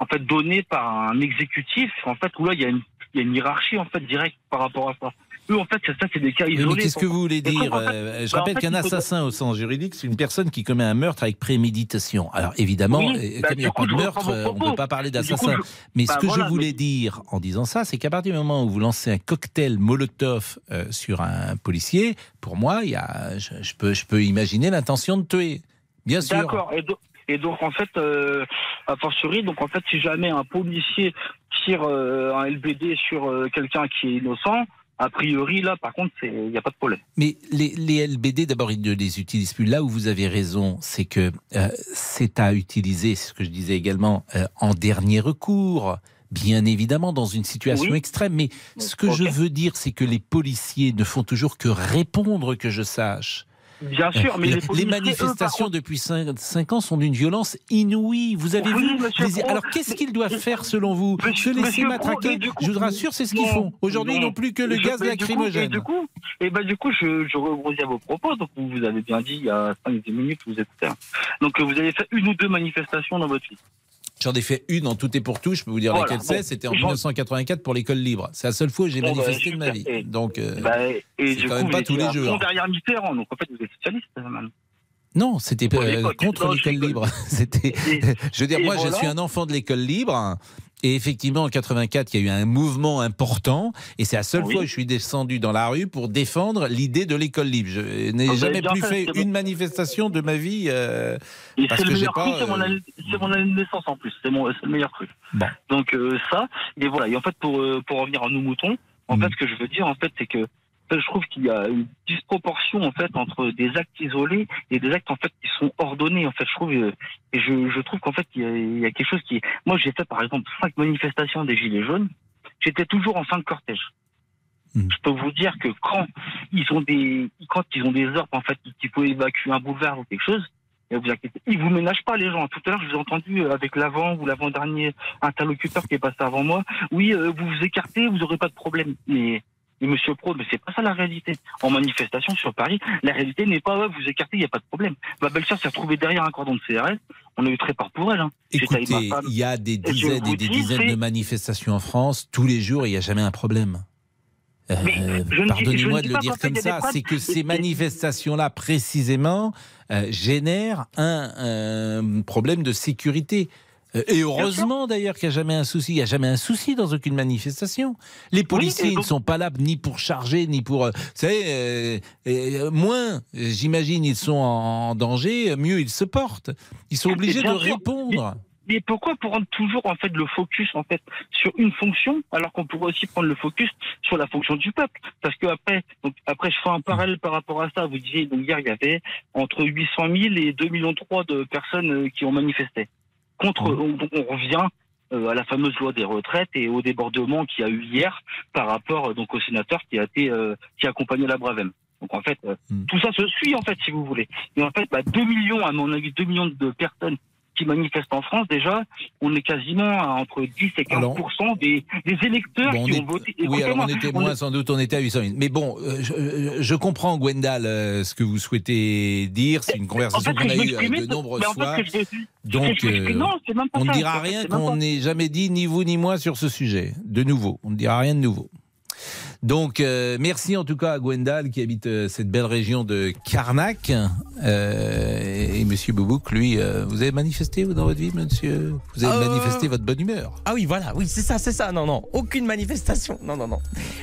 en fait données par un exécutif en fait où là il y a une il y a une hiérarchie en fait directe par rapport à ça. Eux en fait c'est ça c'est des cas isolés. mais qu'est-ce que vous voulez dire en fait, Euh, Je bah, en rappelle fait, qu'un faut- assassin au sens juridique, c'est une personne qui commet un meurtre avec préméditation. Alors évidemment, Oui, euh, bah, comme il n'y a pas de meurtre, euh, on ne peut pas parler d'assassin. je- Mais bah, ce que voilà, je voulais mais- dire en disant ça, c'est qu'à partir du moment où vous lancez un cocktail Molotov euh, sur un policier, pour moi, il y a, je, je peux, je peux imaginer l'intention de tuer. Bien sûr. D'accord. Et, do- et donc en fait, euh, a fortiori, donc en fait, si jamais un policier tire euh, un LBD sur euh, quelqu'un qui est innocent, a priori là, par contre, il n'y a pas de problème. Mais les, les LBD, d'abord, ils ne les utilisent plus. Là où vous avez raison, c'est que euh, c'est à utiliser, c'est ce que je disais également, euh, en dernier recours. Bien évidemment, dans une situation Oui. extrême. Mais ce que je veux dire, c'est que les policiers ne font toujours que répondre que je sache. Bien sûr, mais les, les, eux, manifestations depuis 5, ans sont d'une violence inouïe. Vous avez Oui, vu les- Alors qu'est-ce qu'ils doivent faire selon vous Monsieur- Se laisser Pro, matraquer coup- Je vous rassure, c'est ce qu'ils font. Aujourd'hui, ils non. n'ont plus que le Je- gaz mais du coup- lacrymogène. Et du coup, et ben du coup, je, je rebondis à vos propos. Donc vous, avez bien dit il y a 5-10 minutes, vous êtes. Donc vous avez fait une ou deux manifestations dans votre vie. J'en ai fait une en tout et pour tout, je peux vous dire Voilà, laquelle c'est. C'était en j'en- 1984 pour l'école libre. C'est la seule fois où j'ai Bon, bah, manifesté de ma vie. Et- Donc, euh, Bah, c'est quand coup, même pas tous les jours. fond derrière Mitterrand, donc en fait vous êtes socialiste. man. non, c'était euh, contre l'école libre. C'était, je veux dire, moi, voilà. je suis un enfant de l'école libre. Et effectivement, en 84, il y a eu un mouvement important, et c'est la seule Oui. fois où je suis descendu dans la rue pour défendre l'idée de l'école libre. Je n'ai Ah, jamais plus fait, fait c'est bon. une manifestation de ma vie euh, parce c'est le que j'ai meilleur pas. truc, c'est mon, euh, année- c'est mon année de naissance en plus. C'est le meilleur truc. Bon. Donc euh, ça, et voilà. Et en fait, pour euh, pour revenir à nos moutons, en Mm. fait, ce que je veux dire, en fait, c'est que je trouve qu'il y a une disproportion en fait entre des actes isolés et des actes en fait qui sont ordonnés. En fait, je trouve euh, et je, je trouve qu'en fait il y, a, il y a quelque chose qui. Moi, j'ai fait par exemple cinq manifestations des gilets jaunes. J'étais toujours en fin de cortège. Mm. Je peux vous dire que quand ils ont des quand ils ont des ordres en fait qui peuvent évacuer un boulevard ou quelque chose, vous inquiétez, ils vous ménagent pas les gens. Tout à l'heure, je vous ai entendu euh, avec l'avant ou l'avant-dernier interlocuteur qui est passé avant moi. Oui, euh, vous vous écartez, vous aurez pas de problème. Mais, mais Monsieur Pro, mais c'est pas ça la réalité. En manifestation sur Paris, la réalité n'est pas ouais, vous écartez, il y a pas de problème. Ma belle-sœur s'est retrouvée derrière un cordon de CRS. On a eu très peur pour elle. Hein. Écoutez, il y a des dizaines et des dis, dizaines de manifestations en France. Tous les jours, il n'y a jamais un problème. Euh, Pardonnez-moi ne de le dire comme ça, c'est que ces manifestations-là, précisément, euh, génèrent un, un problème de sécurité. Euh, Et heureusement d'ailleurs qu'il n'y a jamais un souci. Il n'y a jamais un souci dans aucune manifestation. Les policiers ils ne sont pas là ni pour charger, ni pour... euh, Vous savez, euh, moins, j'imagine, ils sont en danger, mieux ils se portent. Ils sont obligés de répondre. Mais pourquoi prendre toujours en fait le focus en fait sur une fonction alors qu'on pourrait aussi prendre le focus sur la fonction du peuple? Parce que après, donc après je fais un parallèle par rapport à ça. Vous disiez donc hier il y avait entre 800 000 et 2 millions 3 de personnes qui ont manifesté. Contre, on, donc on revient euh, à la fameuse loi des retraites et au débordement qu'il y a eu hier par rapport euh, donc au sénateur qui a été euh, qui a accompagné la Bravem. Donc en fait, euh, tout ça se suit en fait si vous voulez. Et en fait, bah, 2 millions à mon avis, 2 millions de personnes qui manifestent en France, déjà, on est quasiment à entre 10 et 15 des, des électeurs Bon, qui est- ont voté. Oui, alors on était on moins, est- sans doute, on était à 800 000. Mais bon, euh, je, euh, je comprends, Gwendal, euh, ce que vous souhaitez dire. C'est une conversation En fait, qu'on a eue de nombreuses mais en fait, fois. Donc, euh, non, on ne dira rien qu'on n'ait jamais dit, ni vous ni moi, sur ce sujet. De nouveau, on ne dira rien de nouveau. Donc, euh, merci en tout cas à Gwendal qui habite euh, cette belle région de Carnac. Euh, et Monsieur Boubouk, lui, vous avez manifesté vous, dans votre vie, monsieur? Vous avez manifesté votre bonne humeur? Ah oui, voilà, oui, c'est ça, c'est ça. Non, non, aucune manifestation. Non, non, non.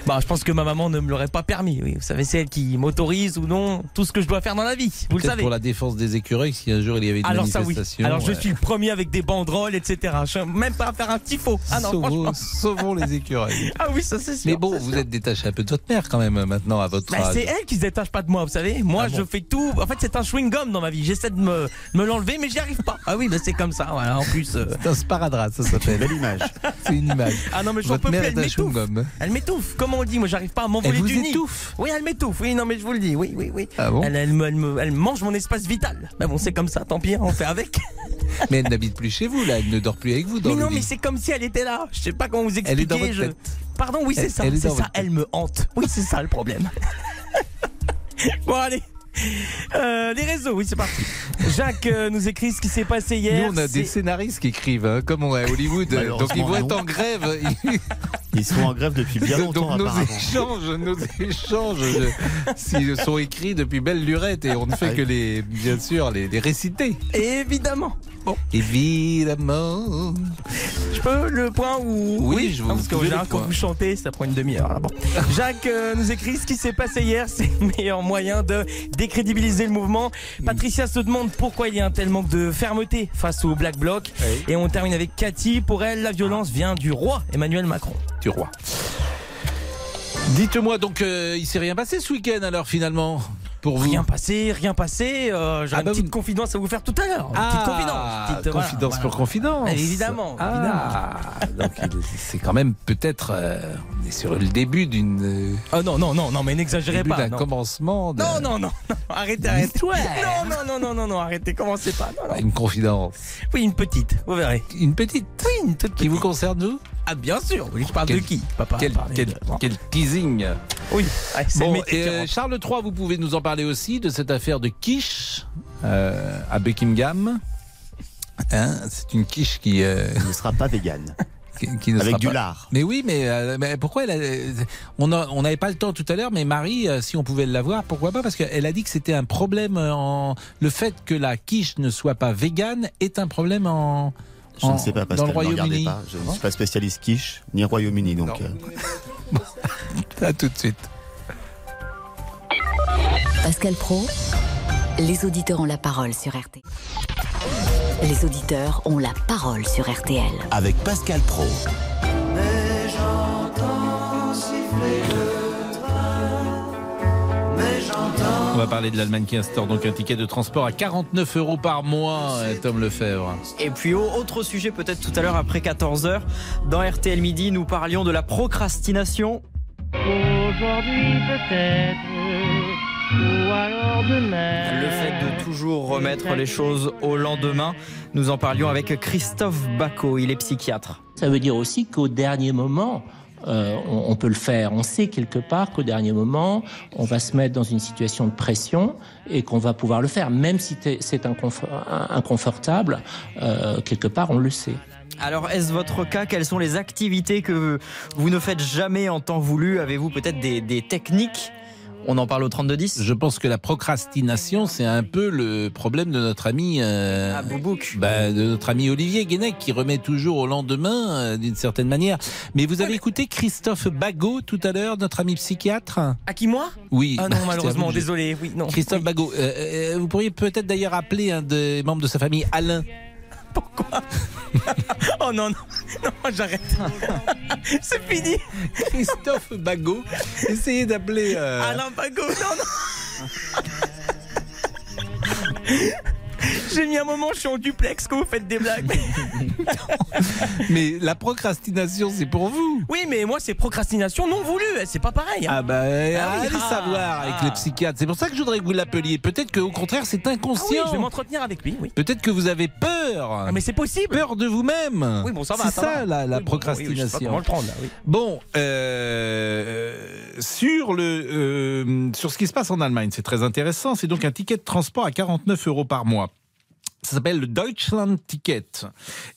Bah, je pense que ma maman ne me l'aurait pas permis. Oui, vous savez, c'est elle qui m'autorise ou non tout ce que je dois faire dans la vie. Vous le savez. pour la défense des écureuils, si un jour il y avait une Alors ça oui. Alors je suis le premier avec des banderoles, etc. Je suis même pas à faire un tifo. Ah non, sauvons, franchement. sauvons les écureuils. Ah oui, ça c'est sûr. Mais bon, vous sûr. êtes détaché un peu de votre mère quand même maintenant à votre Bah, c'est elle qui se détache pas de moi, vous savez. Moi, Ah bon je fais tout. En fait, c'est un chewing gum dans ma vie. J'essaie de me, me l'enlever, mais j'y arrive pas. Ah oui, bah, c'est comme ça. Voilà. En plus. euh, C'est un sparadrap, ça s'appelle. Belle image. C'est une image. Ah non, mais j'en Votre peux plus. mère Elle est un m'étouffe. chewing-gum. Elle m'étouffe. Comment on dit Moi, j'arrive pas à m'envoler Elle vous du nid. étouffe Oui, elle m'étouffe. Oui, non, mais je vous le dis. Oui, oui, oui. Ah bon elle, elle me, elle, me- elle mange mon espace vital. Mais bon, c'est comme ça. Tant pis, on fait avec. Mais elle n'habite plus chez vous, là. Elle ne dort plus avec vous dans mais non, lit. mais c'est comme si elle était là. Je sais pas comment vous expliquer. Elle est dans votre je- tête. Pardon, oui, c'est ça. C'est ça. Elle me hante. Oui, c'est ça le problème. bon, allez. Euh, les réseaux, oui, c'est parti. Jacques euh, nous écrit ce qui s'est passé hier. Nous, on a des C'est- scénaristes qui écrivent, hein, comme on est à Hollywood. Donc ils vont être en grève. Ils sont en grève depuis bien longtemps Donc nos échanges, nos échanges euh, s'ils sont écrits depuis belle lurette et on ne fait Ah oui. que les, bien sûr, les, les réciter. Évidemment. Bon, Évidemment. je peux le point ou Oui, je vous- Non, parce que vous pouvez général, quand vous chantez, ça prend une demi-heure. Bon. Jacques euh, nous écrit ce qui s'est passé hier, c'est le meilleur moyen de décrédibiliser le mouvement. Patricia se demande pourquoi il y a un tel manque de fermeté face au Black Bloc. Et on termine avec Cathy. Pour elle, la violence vient du roi Emmanuel Macron. Du roi. Dites-moi donc, euh, il s'est rien passé ce week-end alors finalement? Pour vous Rien passé, rien passé. Euh, Ah une bah petite vous- confidence à vous faire tout à l'heure. Ah, petite confidence. Petite, confidence voilà. pour confidence. Évidemment, Ah, donc c'est quand même peut-être euh, on est sur le début d'une euh, Ah non, non, non, non, mais n'exagérez pas. d'un commencement de- Non, non, non, non, arrêtez, arrêtez. Non, non, non, non, non, non, arrêtez, commencez pas. Non, non. une confidence. Oui, une petite, vous verrez. Une petite Oui, une toute qui vous petite. concerne vous Ah, bien sûr, oui, je parle Quel- de qui Papa quel teasing Oui, le Bon, et, qui euh. Charles III, vous pouvez nous en parler aussi de cette affaire de quiche euh, à Buckingham. Hein, c'est une quiche qui, euh, Il ne sera pas vegan. qui, qui Avec du pas- lard. Mais oui, mais, euh, mais pourquoi elle a- on a- on n'avait pas le temps tout à l'heure, mais Marie, euh, si on pouvait l'avoir, pourquoi pas? Parce qu'elle a dit que c'était un problème en le fait que la quiche ne soit pas végane est un problème en Je ne sais pas, le ne regardez pas. Je ne suis pas spécialiste quiche, ni Royaume-Uni. Donc, euh, À tout de suite. Pascal Pro, les auditeurs ont la parole sur RTL. Les auditeurs ont la parole sur RTL. Avec Pascal Pro. On va parler de l'Allemagne qui instaure donc un ticket de transport à 49 euros par mois, euh, Tom Lefebvre. Et puis au- autre sujet peut-être tout à l'heure après 14h, dans RTL Midi, nous parlions de la procrastination. Aujourd'hui peut-être. Ou alors demain. Le fait de toujours remettre les choses au lendemain. Nous en parlions avec Christophe Bacot, il est psychiatre. Ça veut dire aussi qu'au dernier moment, euh, on, peut le faire. On sait quelque part qu'au dernier moment, on va se mettre dans une situation de pression et qu'on va pouvoir le faire, même si c'est inconfo- inconfortable. euh, quelque part, on le sait. Alors est-ce votre cas? Quelles sont les activités que vous ne faites jamais en temps voulu? Avez-vous peut-être des techniques On en parle au 3210 Je pense que la procrastination, c'est un peu le problème de notre ami, euh, Ah, Boubouk. bah, de notre ami Olivier Guénec, qui remet toujours au lendemain, euh, d'une certaine manière. Mais vous avez écouté Christophe Bagot tout à l'heure, notre ami psychiatre À qui moi? Oui. Ah non, malheureusement, désolé. Oui, non. Christophe Bagot, euh, euh, vous pourriez peut-être d'ailleurs appeler un des membres de sa famille, Alain. Oh non, non, non, j'arrête. C'est fini. Christophe Bagot, essayez d'appeler. euh, Alain Bagot, non, non. J'ai mis un moment, je suis en duplex, que vous faites des blagues. Mais la procrastination, c'est pour vous. Oui, mais moi, c'est procrastination non voulue, c'est pas pareil. hein. Ah bah, Ah oui, allez ah, savoir avec ah. les psychiatres. C'est pour ça que je voudrais que vous l'appeliez. Peut-être qu'au contraire, c'est Ah oui, inconscient. je vais m'entretenir avec lui, oui. Peut-être que vous avez peur. Ah, mais c'est possible. Peur de vous-même. Oui, bon, ça va, C'est ça va. la, Oui, oui, oui, procrastination. comment le prendre, là, oui. Bon, euh, sur le euh, sur ce qui se passe en Allemagne, c'est très intéressant. C'est donc un ticket de transport à 49 euros par mois. Ça s'appelle le Deutschland Ticket.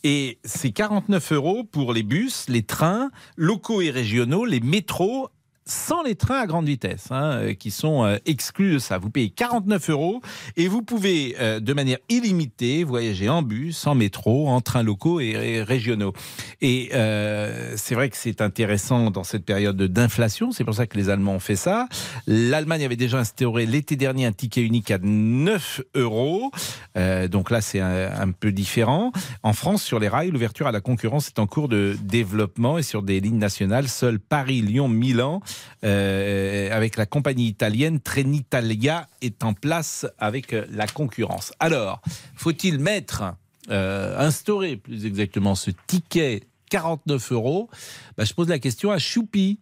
Et c'est 49 euros pour les bus, les trains locaux et régionaux, les métros, sans les trains à grande vitesse, hein, euh, qui sont euh, exclus de ça. Vous payez 49 euros et vous pouvez, euh, de manière illimitée, voyager en bus, en métro, en trains locaux et, régionaux. Et euh, c'est vrai que c'est intéressant dans cette période d'inflation. C'est pour ça que les Allemands ont fait ça. L'Allemagne avait déjà instauré l'été dernier un ticket unique à 9 euros. Euh, donc là, c'est un, un peu différent. En France, sur les rails, l'ouverture à la concurrence est en cours de développement et sur des lignes nationales, seuls Paris, Lyon, Milan, euh, avec la compagnie italienne Trenitalia, est en place avec euh, la concurrence. Alors, faut-il mettre, euh, instaurer plus exactement ce ticket 49 euros? Bah, Je pose la question à Choupi.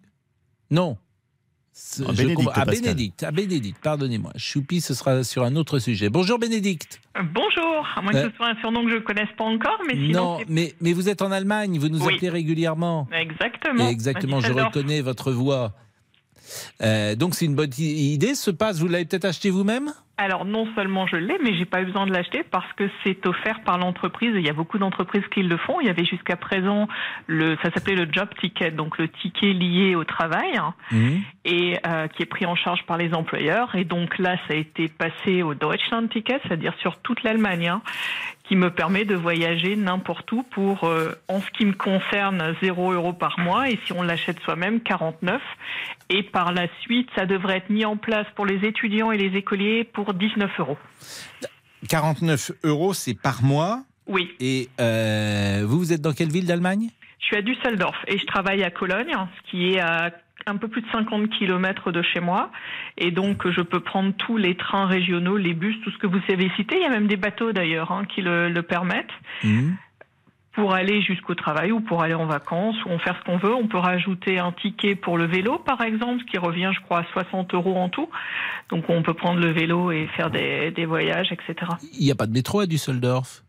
Non. Ce- Bénédicte, à. Bénédicte, à Bénédicte, pardonnez-moi. Choupi, ce sera sur un autre sujet. Bonjour Bénédicte. Bonjour, à moins que Euh, ce soit un surnom que je ne connaisse pas encore, mais sinon. non, mais, mais vous êtes en Allemagne, vous nous Oui. appelez régulièrement. Exactement. Exactement, je reconnais votre voix. Euh, donc c'est une bonne idée. Ce passe, vous l'avez peut-être acheté vous-même? Alors non seulement je l'ai, mais j'ai pas eu besoin de l'acheter parce que c'est offert par l'entreprise. Il y a beaucoup d'entreprises qui le font. Il y avait jusqu'à présent le, ça s'appelait le job ticket, donc le ticket lié au travail hein, et euh, qui est pris en charge par les employeurs. Et donc là, ça a été passé au Deutschland Ticket, c'est-à-dire sur toute l'Allemagne, hein, qui me permet de voyager n'importe où pour, euh, en ce qui me concerne, 0 euros par mois. Et si on l'achète soi-même, 49. Et par la suite, ça devrait être mis en place pour les étudiants et les écoliers pour 19 euros. 49 euros, c'est par mois. Oui. Et euh, vous, vous êtes dans quelle ville d'Allemagne? Je suis à Düsseldorf et je travaille à Cologne, ce qui est à un peu plus de 50 km de chez moi. Et donc, je peux prendre tous les trains régionaux, les bus, tout ce que vous avez cité. Il y a même des bateaux d'ailleurs hein, qui le, le permettent pour aller jusqu'au travail ou pour aller en vacances ou on faire ce qu'on veut. On peut rajouter un ticket pour le vélo, par exemple, qui revient, je crois, à 60 euros en tout. Donc, on peut prendre le vélo et faire des, des voyages, etc. Il n'y a pas de métro à Düsseldorf?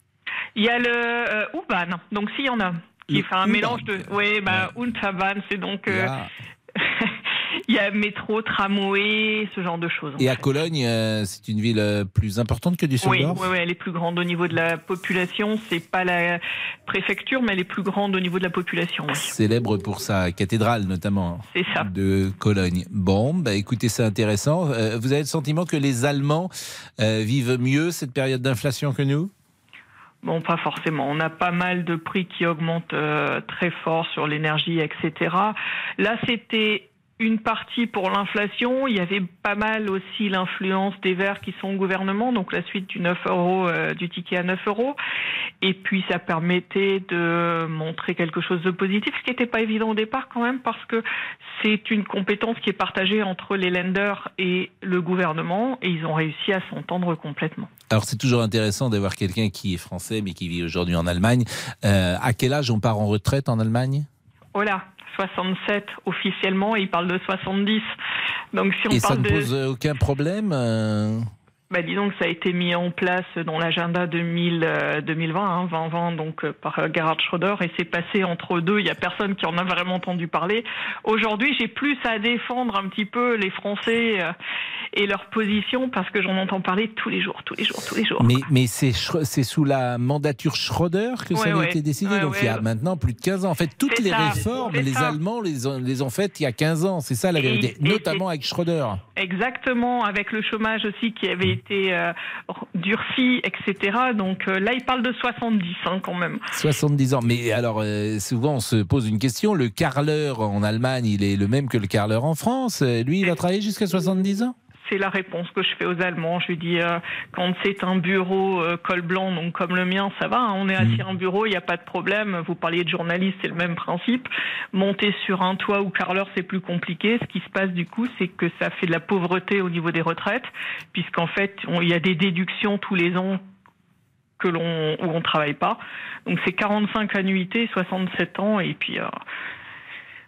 Il y a le euh, U-Bahn, donc s'il y en a, qui fait un mélange de. Oui, bah, Unterbahn, c'est donc. euh. il y a métro, tramway, ce genre de choses. Et à Cologne, euh, c'est une ville euh, plus importante que Oui, Düsseldorf oui, oui, elle est plus grande au niveau de la population. C'est pas la préfecture, mais elle est plus grande au niveau de la population. oui. Célèbre pour sa cathédrale, notamment. C'est ça. De Cologne. Bon, bah écoutez, c'est intéressant. Euh, vous avez le sentiment que les Allemands euh, vivent mieux cette période d'inflation que nous? Bon, pas forcément. On a pas mal de prix qui augmentent euh, très fort sur l'énergie, etc. Là, c'était une partie pour l'inflation. Il y avait pas mal aussi l'influence des Verts qui sont au gouvernement, donc la suite du 9 euros, euh, du ticket à 9 euros. Et puis ça permettait de montrer quelque chose de positif, ce qui n'était pas évident au départ quand même, parce que c'est une compétence qui est partagée entre les lenders et le gouvernement, et ils ont réussi à s'entendre complètement. Alors c'est toujours intéressant d'avoir quelqu'un qui est français mais qui vit aujourd'hui en Allemagne. Euh, à quel âge on part en retraite en Allemagne? Oh là, 67 officiellement, et ils parlent de 70. Donc si on Et ça parle ne de... pose aucun problème euh, Bah, disons que ça a été mis en place dans l'agenda 2000, euh, 2020, hein, 2020, donc euh, par euh, Gerhard Schröder, et c'est passé entre deux. Il y a personne qui en a vraiment entendu parler. Aujourd'hui, j'ai plus à défendre un petit peu les Français euh, et leur position parce que j'en entends parler tous les jours, tous les jours, tous les jours. Mais, mais c'est sous la mandature Schröder que ça a ouais. été décidé. Ouais, Donc il y a maintenant plus de 15 ans. En fait, toutes les ça, réformes, les ça. Allemands les ont, les ont faites il y a 15 ans. C'est ça la vérité. et Notamment avec Schröder. Exactement, avec le chômage aussi qui avait été euh, durci, etc. Donc euh, là, il parle de 70 hein, quand même. 70 ans. Mais alors, euh, souvent, on se pose une question. Le carleur en Allemagne, il est le même que le carleur en France. Lui, il va travailler jusqu'à 70 ans? C'est la réponse que je fais aux Allemands. Je lui dis, euh, quand c'est un bureau euh, col blanc, donc comme le mien, ça va. hein, on est assis à un bureau, il n'y a pas de problème. Vous parliez de journaliste, c'est le même principe. Monter sur un toit ou carreleur, c'est plus compliqué. Ce qui se passe du coup, c'est que ça fait de la pauvreté au niveau des retraites, puisqu'en fait, il y a des déductions tous les ans que l'on où on travaille pas. Donc c'est 45 annuités, 67 ans, et puis euh,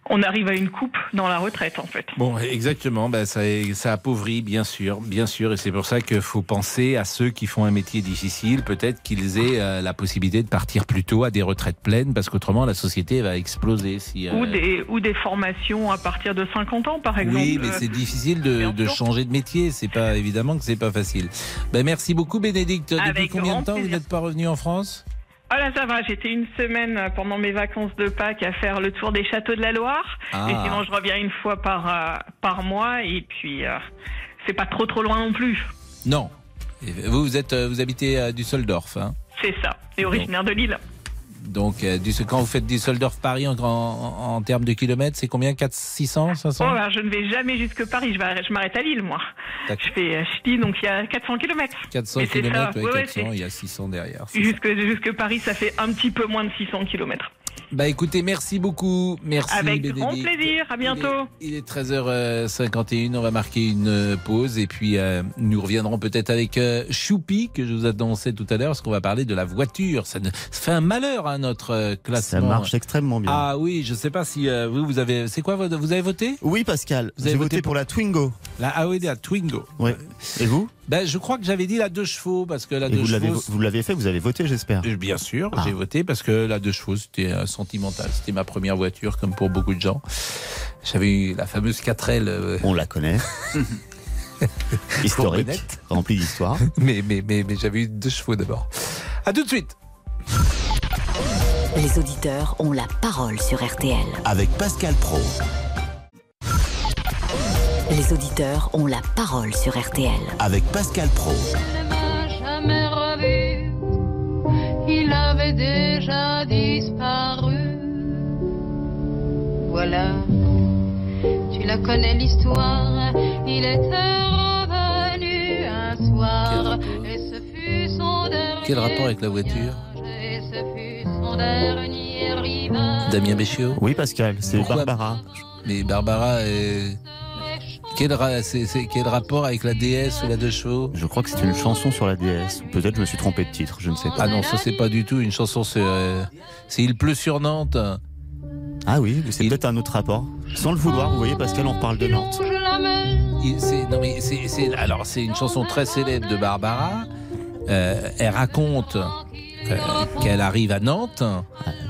on arrive à une coupe dans la retraite en fait. Bon, exactement. Ben, ça, ça appauvrit, bien sûr, bien sûr. Et c'est pour ça qu'il faut penser à ceux qui font un métier difficile. Peut-être qu'ils aient euh, la possibilité de partir plus tôt à des retraites pleines, parce qu'autrement, la société va exploser. Si, euh, Ou des, ou des formations à partir de 50 ans, par exemple. Oui, mais c'est difficile de, de changer de métier. C'est pas évidemment que c'est pas facile. Ben, merci beaucoup, Bénédicte. Depuis Avec combien de temps vous n'êtes pas revenu en France? Ah là, ça va, j'étais une semaine euh, pendant mes vacances de Pâques à faire le tour des châteaux de la Loire. Ah. Et sinon, je reviens une fois par, euh, par mois. Et puis, euh, c'est pas trop trop loin non plus. Non. Vous, vous êtes, vous habitez à Düsseldorf. Hein? C'est ça. Et originaire de Lille. Donc, euh, quand vous faites Düsseldorf-Paris en, en, en termes de kilomètres, c'est combien? 4, 600, 500 Oh, alors, je ne vais jamais jusque Paris. Je, vais- je m'arrête à Lille, moi. Je fais euh, Ch'ti, donc il y a 400 km. 400 Mais c'est km, ouais, Ouais, ouais, 400, c'est- il y a 600 derrière. ça. Jusque, jusque Paris, ça fait un petit peu moins de 600 km. Bah écoutez, merci beaucoup. Merci Avec Bénédicte. grand plaisir. À bientôt. Il est 13h51, on va marquer une euh, pause et puis euh, nous reviendrons peut-être avec euh, Choupi que je vous annonçais tout à l'heure parce qu'on va parler de la voiture. Ça, ne- ça fait un malheur à notre euh, classement. Ça marche extrêmement bien. Ah oui, je sais pas si euh, vous vous avez c'est quoi votre- vous avez voté? Oui Pascal, Vous j'ai avez voté voté pour la Twingo. La ah oui, la Twingo. Oui. Et vous? Ben je crois que j'avais dit la deux chevaux parce que la Et deux vous l'avez chevaux vous l'avez fait, vous avez voté j'espère. Euh, Bien sûr, Ah. j'ai voté parce que la deux chevaux, c'était euh, sentimental. C'était ma première voiture, comme pour beaucoup de gens. J'avais eu la fameuse 4L. euh, On la connaît. Historique, remplie d'histoire. mais mais, mais, mais j'avais eu deux chevaux d'abord. À tout de suite. Les auditeurs ont la parole sur RTL. Avec Pascal Pro. Les auditeurs ont la parole sur RTL. Avec Pascal Pro. ne m'a jamais revu. Il avait déjà disparu. Voilà, tu la connais l'histoire. Il était revenu un soir. Et ce fut son dernier. Quel rapport avec la voiture Et ce fut son dernier rivage. Damien Béchiot Oui Pascal, c'est Barbara. Mais Barbara, euh, quel, ra- c'est- c'est- quel rapport avec la déesse ou la deux chevaux Je crois que c'est une chanson sur la DS. Peut-être je me suis trompé de titre, je ne sais pas. Ah non, ça c'est pas du tout une chanson sur. euh, c'est Il pleut sur Nantes. Ah oui, c'est peut-être un autre rapport. Sans le vouloir, vous voyez Pascal, on reparle de Nantes. Il- c'est- non mais c'est, c'est- alors c'est une chanson très célèbre de Barbara. Euh, elle raconte euh, qu'elle arrive à Nantes.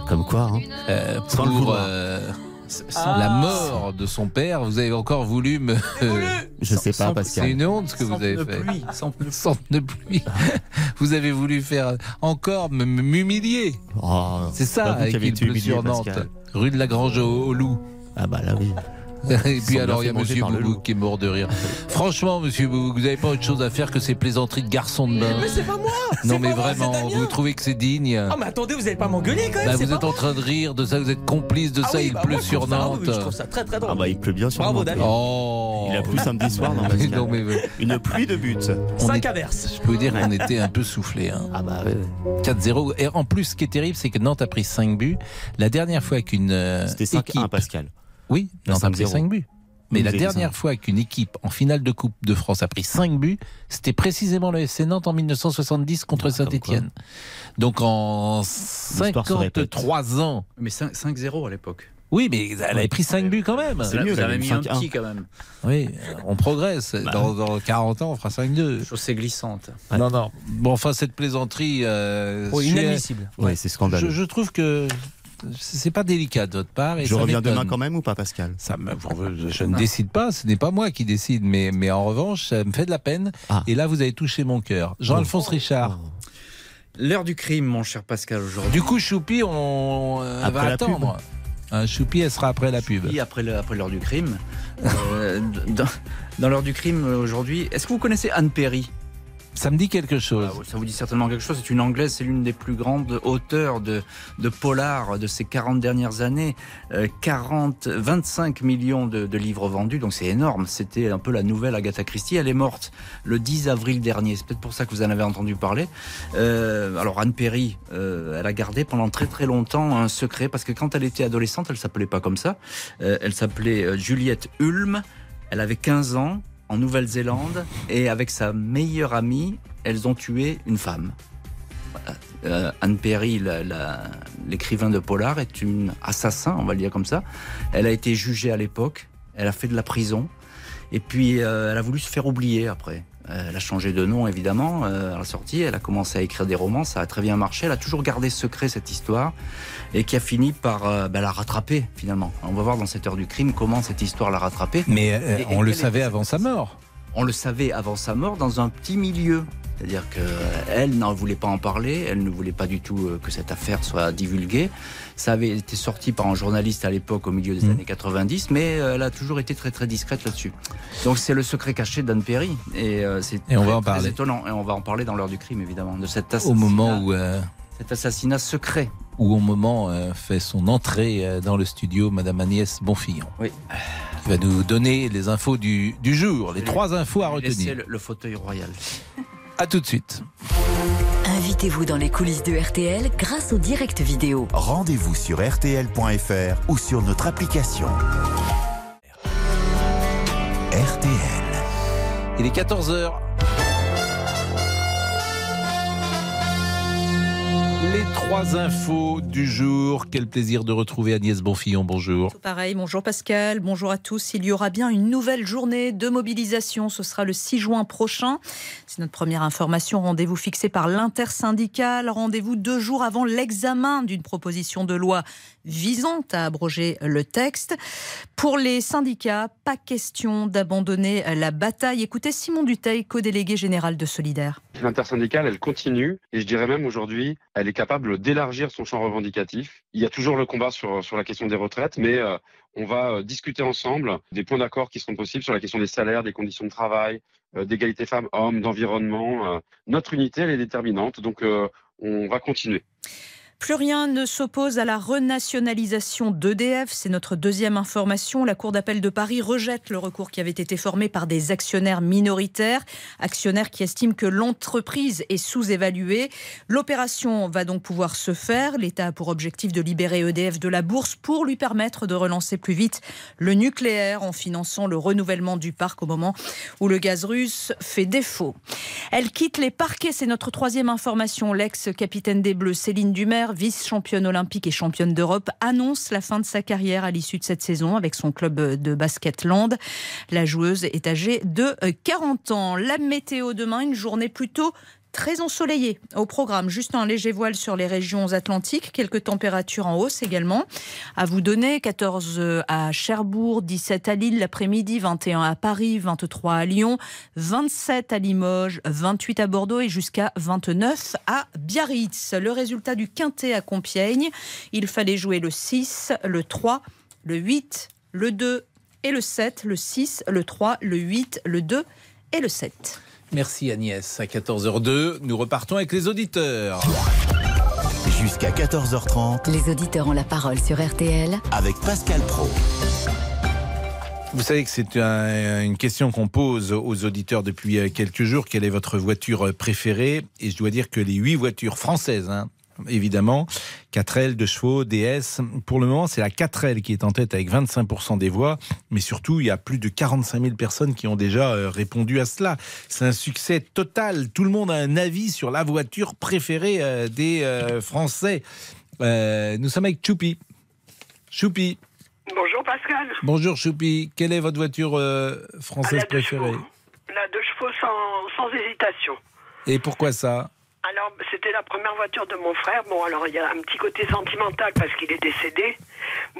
Comme quoi, hein. euh, Sans le euh, la mort de son père. Vous avez encore voulu me. Je sais pas, Pascal. C'est une honte ce que vous avez fait. Sans pneu pluie. Vous avez voulu faire encore m'humilier. Oh, C'est ça vous qui avec Pascal. rue de la Grange au, au Loup. Ah bah là oui. Et puis alors, il y a Monsieur Boubouk qui est mort de rire. Franchement, Monsieur Boubouk, vous n'avez pas autre chose à faire que ces plaisanteries de garçons de bain Mais c'est pas moi Non, mais moi, vraiment, vous trouvez que c'est digne Ah, mais attendez, vous allez pas m'engueuler quand même. Bah, Vous êtes en train de rire de ça, vous êtes complice de Ah ça, oui, il bah, pleut moi, sur ça- ah Nantes. oui, je trouve ça très très drôle. Ah bah il pleut bien sur Bravo, Nantes. Oh Il a plu samedi soir dans Pascal. non, mais- Une pluie de buts. On 5 est- averses. Je peux vous dire qu'on était un peu soufflé. Hein. Ah bah ouais. 4-0. Et en plus, ce qui est terrible, c'est que Nantes a pris 5 buts. La dernière fois qu'une euh, C'était 5-1 équipe... Pascal. Oui, Nantes a pris 5-0. 5 buts. Mais la dernière fois qu'une équipe en finale de Coupe de France a pris 5 buts, c'était précisément le FC Nantes en 1970 contre Saint-Etienne. Donc en L'histoire se répète. 53 ans. Mais 5 5-0 à l'époque. Oui, mais elle avait pris 5 buts quand même. C'est mieux, elle avait mis un 5-1. petit quand même. Oui, on progresse. Dans, dans 40 ans, on fera 5-2. Chaussée glissante. Non, non. Bon, enfin, cette plaisanterie. euh, Oh, inadmissible. Ouais, c'est scandaleux. Je, je trouve que c'est pas délicat de votre part. Et Je ça reviens demain quand même ou pas Pascal? Ça me- je ne décide pas, ce n'est pas moi qui décide, mais, mais en revanche, ça me fait de la peine. Ah. Et là, vous avez touché mon cœur. Jean-Alphonse Richard. L'heure du crime, mon cher Pascal, aujourd'hui. Du coup, Choupi, on euh, Après va pub. attendre. Un Choupi, elle sera après la pub. Oui, après l'heure du crime. Euh, dans dans l'heure du crime aujourd'hui, est-ce que vous connaissez Anne Perry? Ça me dit quelque chose. Ah, Ça vous dit certainement quelque chose. C'est une anglaise, c'est l'une des plus grandes auteurs de, de polar de ces 40 dernières années. Euh, 40, 25 millions de, de livres vendus, donc c'est énorme. C'était un peu la nouvelle Agatha Christie. Elle est morte le 10 avril dernier. C'est peut-être pour ça que vous en avez entendu parler. Euh, alors Anne Perry, euh, elle a gardé pendant très très longtemps un secret parce que quand elle était adolescente, elle s'appelait pas comme ça. Euh, elle s'appelait euh, Juliette Hulme. Elle avait 15 ans en Nouvelle-Zélande et avec sa meilleure amie, elles ont tué une femme. Euh, Anne Perry, l'écrivain de Polar, est une assassin, on va le dire comme ça. Elle a été jugée à l'époque, elle a fait de la prison, et puis euh, elle a voulu se faire oublier après. Elle a changé de nom évidemment euh, à la sortie, elle a commencé à écrire des romans, ça a très bien marché, elle a toujours gardé secret cette histoire et qui a fini par euh, bah, la rattraper finalement. On va voir dans cette heure du crime comment cette histoire l'a rattrapée. Mais euh, Et- et on le quelle savait avant sa mort. on le savait avant sa mort dans un petit milieu. C'est-à-dire que euh, elle n'en voulait pas en parler, elle ne voulait pas du tout que cette affaire soit divulguée. Ça avait été sorti par un journaliste à l'époque au milieu des Mhm. années 90, mais euh, elle a toujours été très très discrète là-dessus. Donc c'est le secret caché d'Anne Perry et euh, c'est Et on très, va en très parler. étonnant et on va en parler dans l'heure du crime évidemment de cet Au assassinat, moment où, euh, cet assassinat secret. où au moment euh, fait son entrée euh, dans le studio, Madame Agnès Bonfillon. Oui. Qui va nous donner les infos du, du jour, les trois infos à retenir. le, le fauteuil royal. À tout de suite. Invitez-vous dans les coulisses de RTL grâce au direct vidéo. Rendez-vous sur RTL.fr ou sur notre application. RTL. Il est 14h. Les trois infos du jour. Quel plaisir de retrouver Agnès Bonfillon. Bonjour. Tout pareil, bonjour Pascal, bonjour à tous. Il y aura bien une nouvelle journée de mobilisation. Ce sera le 6 juin prochain. C'est notre première information. Rendez-vous fixé par l'intersyndicale. Rendez-vous deux jours avant l'examen d'une proposition de loi visant à abroger le texte. Pour les syndicats, pas question d'abandonner la bataille. Écoutez Simon Duteil, co-délégué général de Solidaire. L'intersyndicale, elle continue et je dirais même aujourd'hui, elle est capable d'élargir son champ revendicatif. Il y a toujours le combat sur, sur la question des retraites, mais euh, on va euh, discuter ensemble des points d'accord qui seront possibles sur la question des salaires, des conditions de travail, euh, d'égalité femmes-hommes, d'environnement. Notre unité, elle est déterminante, donc on va continuer. Plus rien ne s'oppose à la renationalisation d'EDF. C'est notre deuxième information. La Cour d'appel de Paris rejette le recours qui avait été formé par des actionnaires minoritaires, actionnaires qui estiment que l'entreprise est sous-évaluée. L'opération va donc pouvoir se faire. L'État a pour objectif de libérer EDF de la bourse pour lui permettre de relancer plus vite le nucléaire en finançant le renouvellement du parc au moment où le gaz russe fait défaut. Elle quitte les parquets. C'est notre troisième information. L'ex-capitaine des Bleus, Céline Dumer, vice-championne olympique et championne d'Europe, annonce la fin de sa carrière à l'issue de cette saison avec son club de basketland. La joueuse est âgée de 40 ans. La météo demain, une journée plutôt très ensoleillée. Au programme, juste un léger voile sur les régions atlantiques, quelques températures en hausse également. À vous donner, 14 à Cherbourg, 17 à Lille l'après-midi, 21 à Paris, 23 à Lyon, 27 à Limoges, 28 à Bordeaux et jusqu'à 29 à Biarritz. Le résultat du quintet à Compiègne, il fallait jouer le 6, le 3, le 8, le 2 et le 7, le 6, le 3, le 8, le 2 et le 7. Merci Agnès. À 14h02, nous repartons avec les auditeurs. Jusqu'à 14h30. Les auditeurs ont la parole sur RTL avec Pascal Pro. Vous savez que c'est un, une question qu'on pose aux auditeurs depuis quelques jours. Quelle est votre voiture préférée? Et je dois dire que les huit voitures françaises, hein, évidemment, 4L, de chevaux, DS, pour le moment, c'est la 4L qui est en tête avec 25% des voix. Mais surtout, il y a plus de 45 000 personnes qui ont déjà euh, répondu à cela. C'est un succès total. Tout le monde a un avis sur la voiture préférée euh, des Français. nous sommes avec Choupi. Choupi. Bonjour Pascal. Bonjour Choupi, quelle est votre voiture euh, française préférée? La deux chevaux sans, sans hésitation. Et pourquoi ça? Alors, c'était la première voiture de mon frère. Bon, alors il y a un petit côté sentimental parce qu'il est décédé,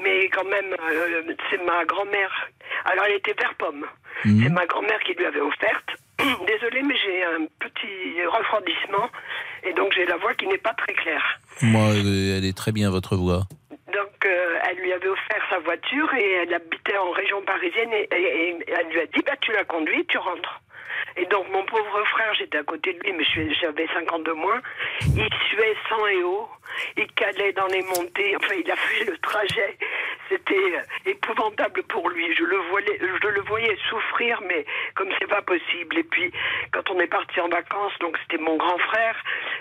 mais quand même, euh, c'est ma grand-mère. Alors, elle était vert pomme. Mhm. C'est ma grand-mère qui lui avait offerte. Désolée, mais j'ai un petit refroidissement et donc j'ai la voix qui n'est pas très claire. Moi, elle est très bien votre voix. Donc, euh, elle lui avait offert sa voiture et elle habitait en région parisienne et, et- et elle lui a dit bah, Tu la conduis, tu rentres. Et donc, mon pauvre frère, j'étais à côté de lui, mais j'avais 5 ans de moins. Il suait sang et eau. Il calait dans les montées. Enfin, il a fait le trajet. C'était euh, épouvantable pour lui. Je le voyais, je le voyais souffrir, mais comme c'est pas possible. Et puis, quand on est parti en vacances, donc c'était mon grand frère,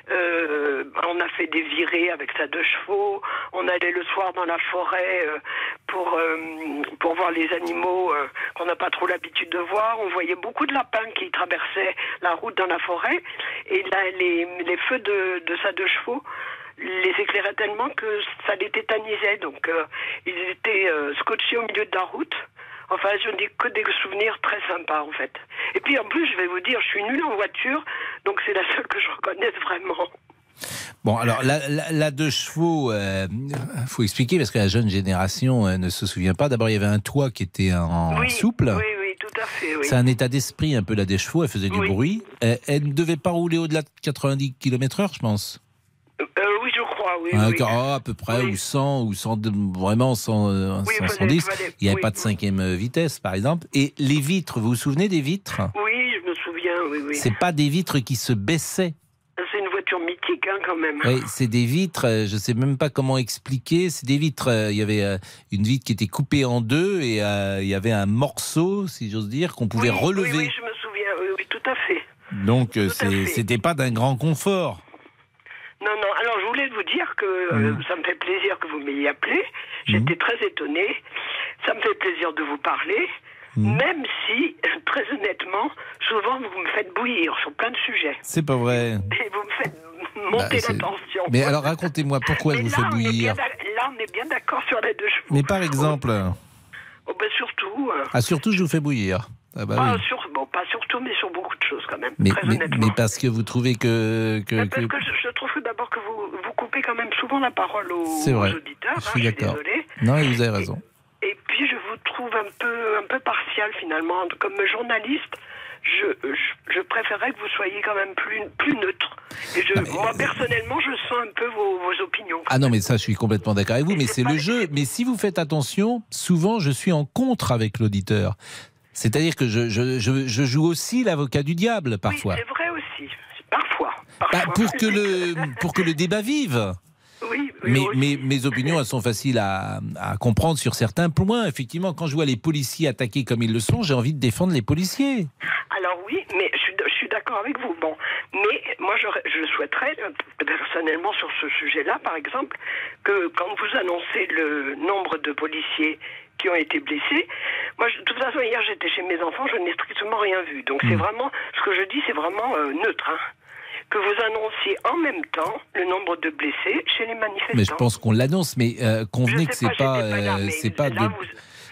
euh, on a fait des virées avec sa deux chevaux. On allait le soir dans la forêt euh, pour pour voir les animaux qu'on n'a pas trop l'habitude de voir. On voyait beaucoup de lapins qui traversaient la route dans la forêt. Et là, les, les feux de, de sa deux chevaux les éclairait tellement que ça les tétanisait. Donc, euh, ils étaient euh, scotchés au milieu de la route. Enfin, je n'ai que des souvenirs très sympas, en fait. Et puis, en plus, je vais vous dire, je suis nulle en voiture, donc c'est la seule que je reconnaisse vraiment. Bon, alors la, la, la deux chevaux, il faut expliquer parce que la jeune génération euh, ne se souvient pas. D'abord, il y avait un toit qui était en oui, souple. Oui, tout à fait, oui. C'est un état d'esprit un peu la deux chevaux. Elle faisait du Oui. bruit. Elle, elle ne devait pas rouler au-delà de 90 km/h, je pense. Euh, oui, je crois, oui. Quart- à peu près, ou 100, ou 100, vraiment 100, euh, Oui, fallait- 110. fallait- Il n'y avait pas de cinquième euh, vitesse, par exemple. Et les vitres, vous vous souvenez des vitres? Oui, je me souviens, oui, oui. C'est pas des vitres qui se baissaient. C'est une voiture mythique, hein, quand même. Oui, c'est des vitres, euh, je sais même pas comment expliquer. C'est des vitres, euh, il y avait euh, une vitre qui était coupée en deux et il y avait un morceau, si j'ose dire, qu'on pouvait Oui, relever. Oui, oui, je me souviens, oui, oui, tout à fait. Donc c'était pas d'un grand confort. Non, non. Alors, je voulais vous dire que euh, ça me fait plaisir que vous m'ayez appelé. J'étais très étonnée. Ça me fait plaisir de vous parler. Mm. Même si, très honnêtement, souvent vous me faites bouillir sur plein de sujets. C'est pas vrai. Et vous me faites Bah, monter c'est- la tension. Mais alors racontez-moi pourquoi elle vous là, fait bouillir. là, on est bien d'accord sur les deux chevaux. Mais par exemple, Oh, ben, surtout. euh, ah surtout je vous fais bouillir. Ah bah ah, oui. sur- bon, pas surtout, mais sur beaucoup de choses quand même. Mais, très mais, honnêtement. mais parce que vous trouvez que, que, Mais Parce que- que je, je trouve d'abord que vous, vous coupez quand même souvent la parole aux, c'est vrai. aux auditeurs. Je hein, suis d'accord. désolée. Non, et vous avez raison. Et puis je vous trouve un peu, un peu partial finalement. Comme journaliste, je, je, je préférerais que vous soyez quand même plus, plus neutre. Et je, moi personnellement, je sens un peu vos, vos opinions. Ah non, mais ça, je suis complètement d'accord avec vous, mais c'est le jeu. Mais si vous faites attention, souvent, je suis en contre avec l'auditeur. C'est-à-dire que je, je, je, je joue aussi l'avocat du diable, parfois. C'est vrai aussi, parfois. Bah, pour, que le, pour que le débat vive. Oui, Mais, mais mes opinions, elles sont faciles à, à comprendre sur certains points. Effectivement, quand je vois les policiers attaqués comme ils le sont, j'ai envie de défendre les policiers. Alors oui, mais je suis, je suis d'accord avec vous. Bon, mais moi je, je souhaiterais euh, personnellement sur ce sujet-là, par exemple, que quand vous annoncez le nombre de policiers qui ont été blessés, moi je- de toute façon hier j'étais chez mes enfants, je n'ai strictement rien vu. Donc c'est vraiment ce que je dis, c'est vraiment euh, neutre. hein. Que vous annonciez en même temps le nombre de blessés chez les manifestants. Mais je pense qu'on l'annonce, mais euh, convenez que c'est pas, pas, euh, pas de. vous-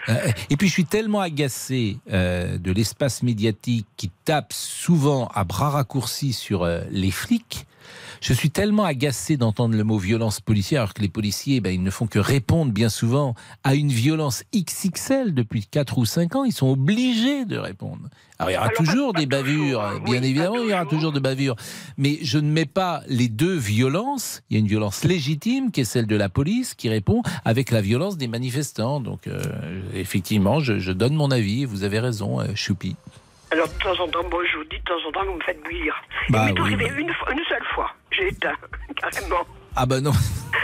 Euh, et puis je suis tellement agacé euh, de l'espace médiatique qui tape souvent à bras raccourcis sur les flics Je suis tellement agacé d'entendre le mot violence policière, alors que les policiers, ben, ils ne font que répondre bien souvent à une violence XXL depuis 4 ou 5 ans. Ils sont obligés de répondre. Alors il y aura toujours des bavures, bien évidemment, il y aura toujours des bavures. Mais je ne mets pas les deux violences. Il y a une violence légitime qui est celle de la police qui répond avec la violence des manifestants. Donc euh, effectivement, je, je donne mon avis. Vous avez raison, euh, Choupi. Alors, de temps en temps, moi, je vous dis, de temps en temps, vous me faites bouillir. Bah Il m'est oui, arrivé bah. une, fois- une seule fois. J'ai éteint, carrément. Ah ben non.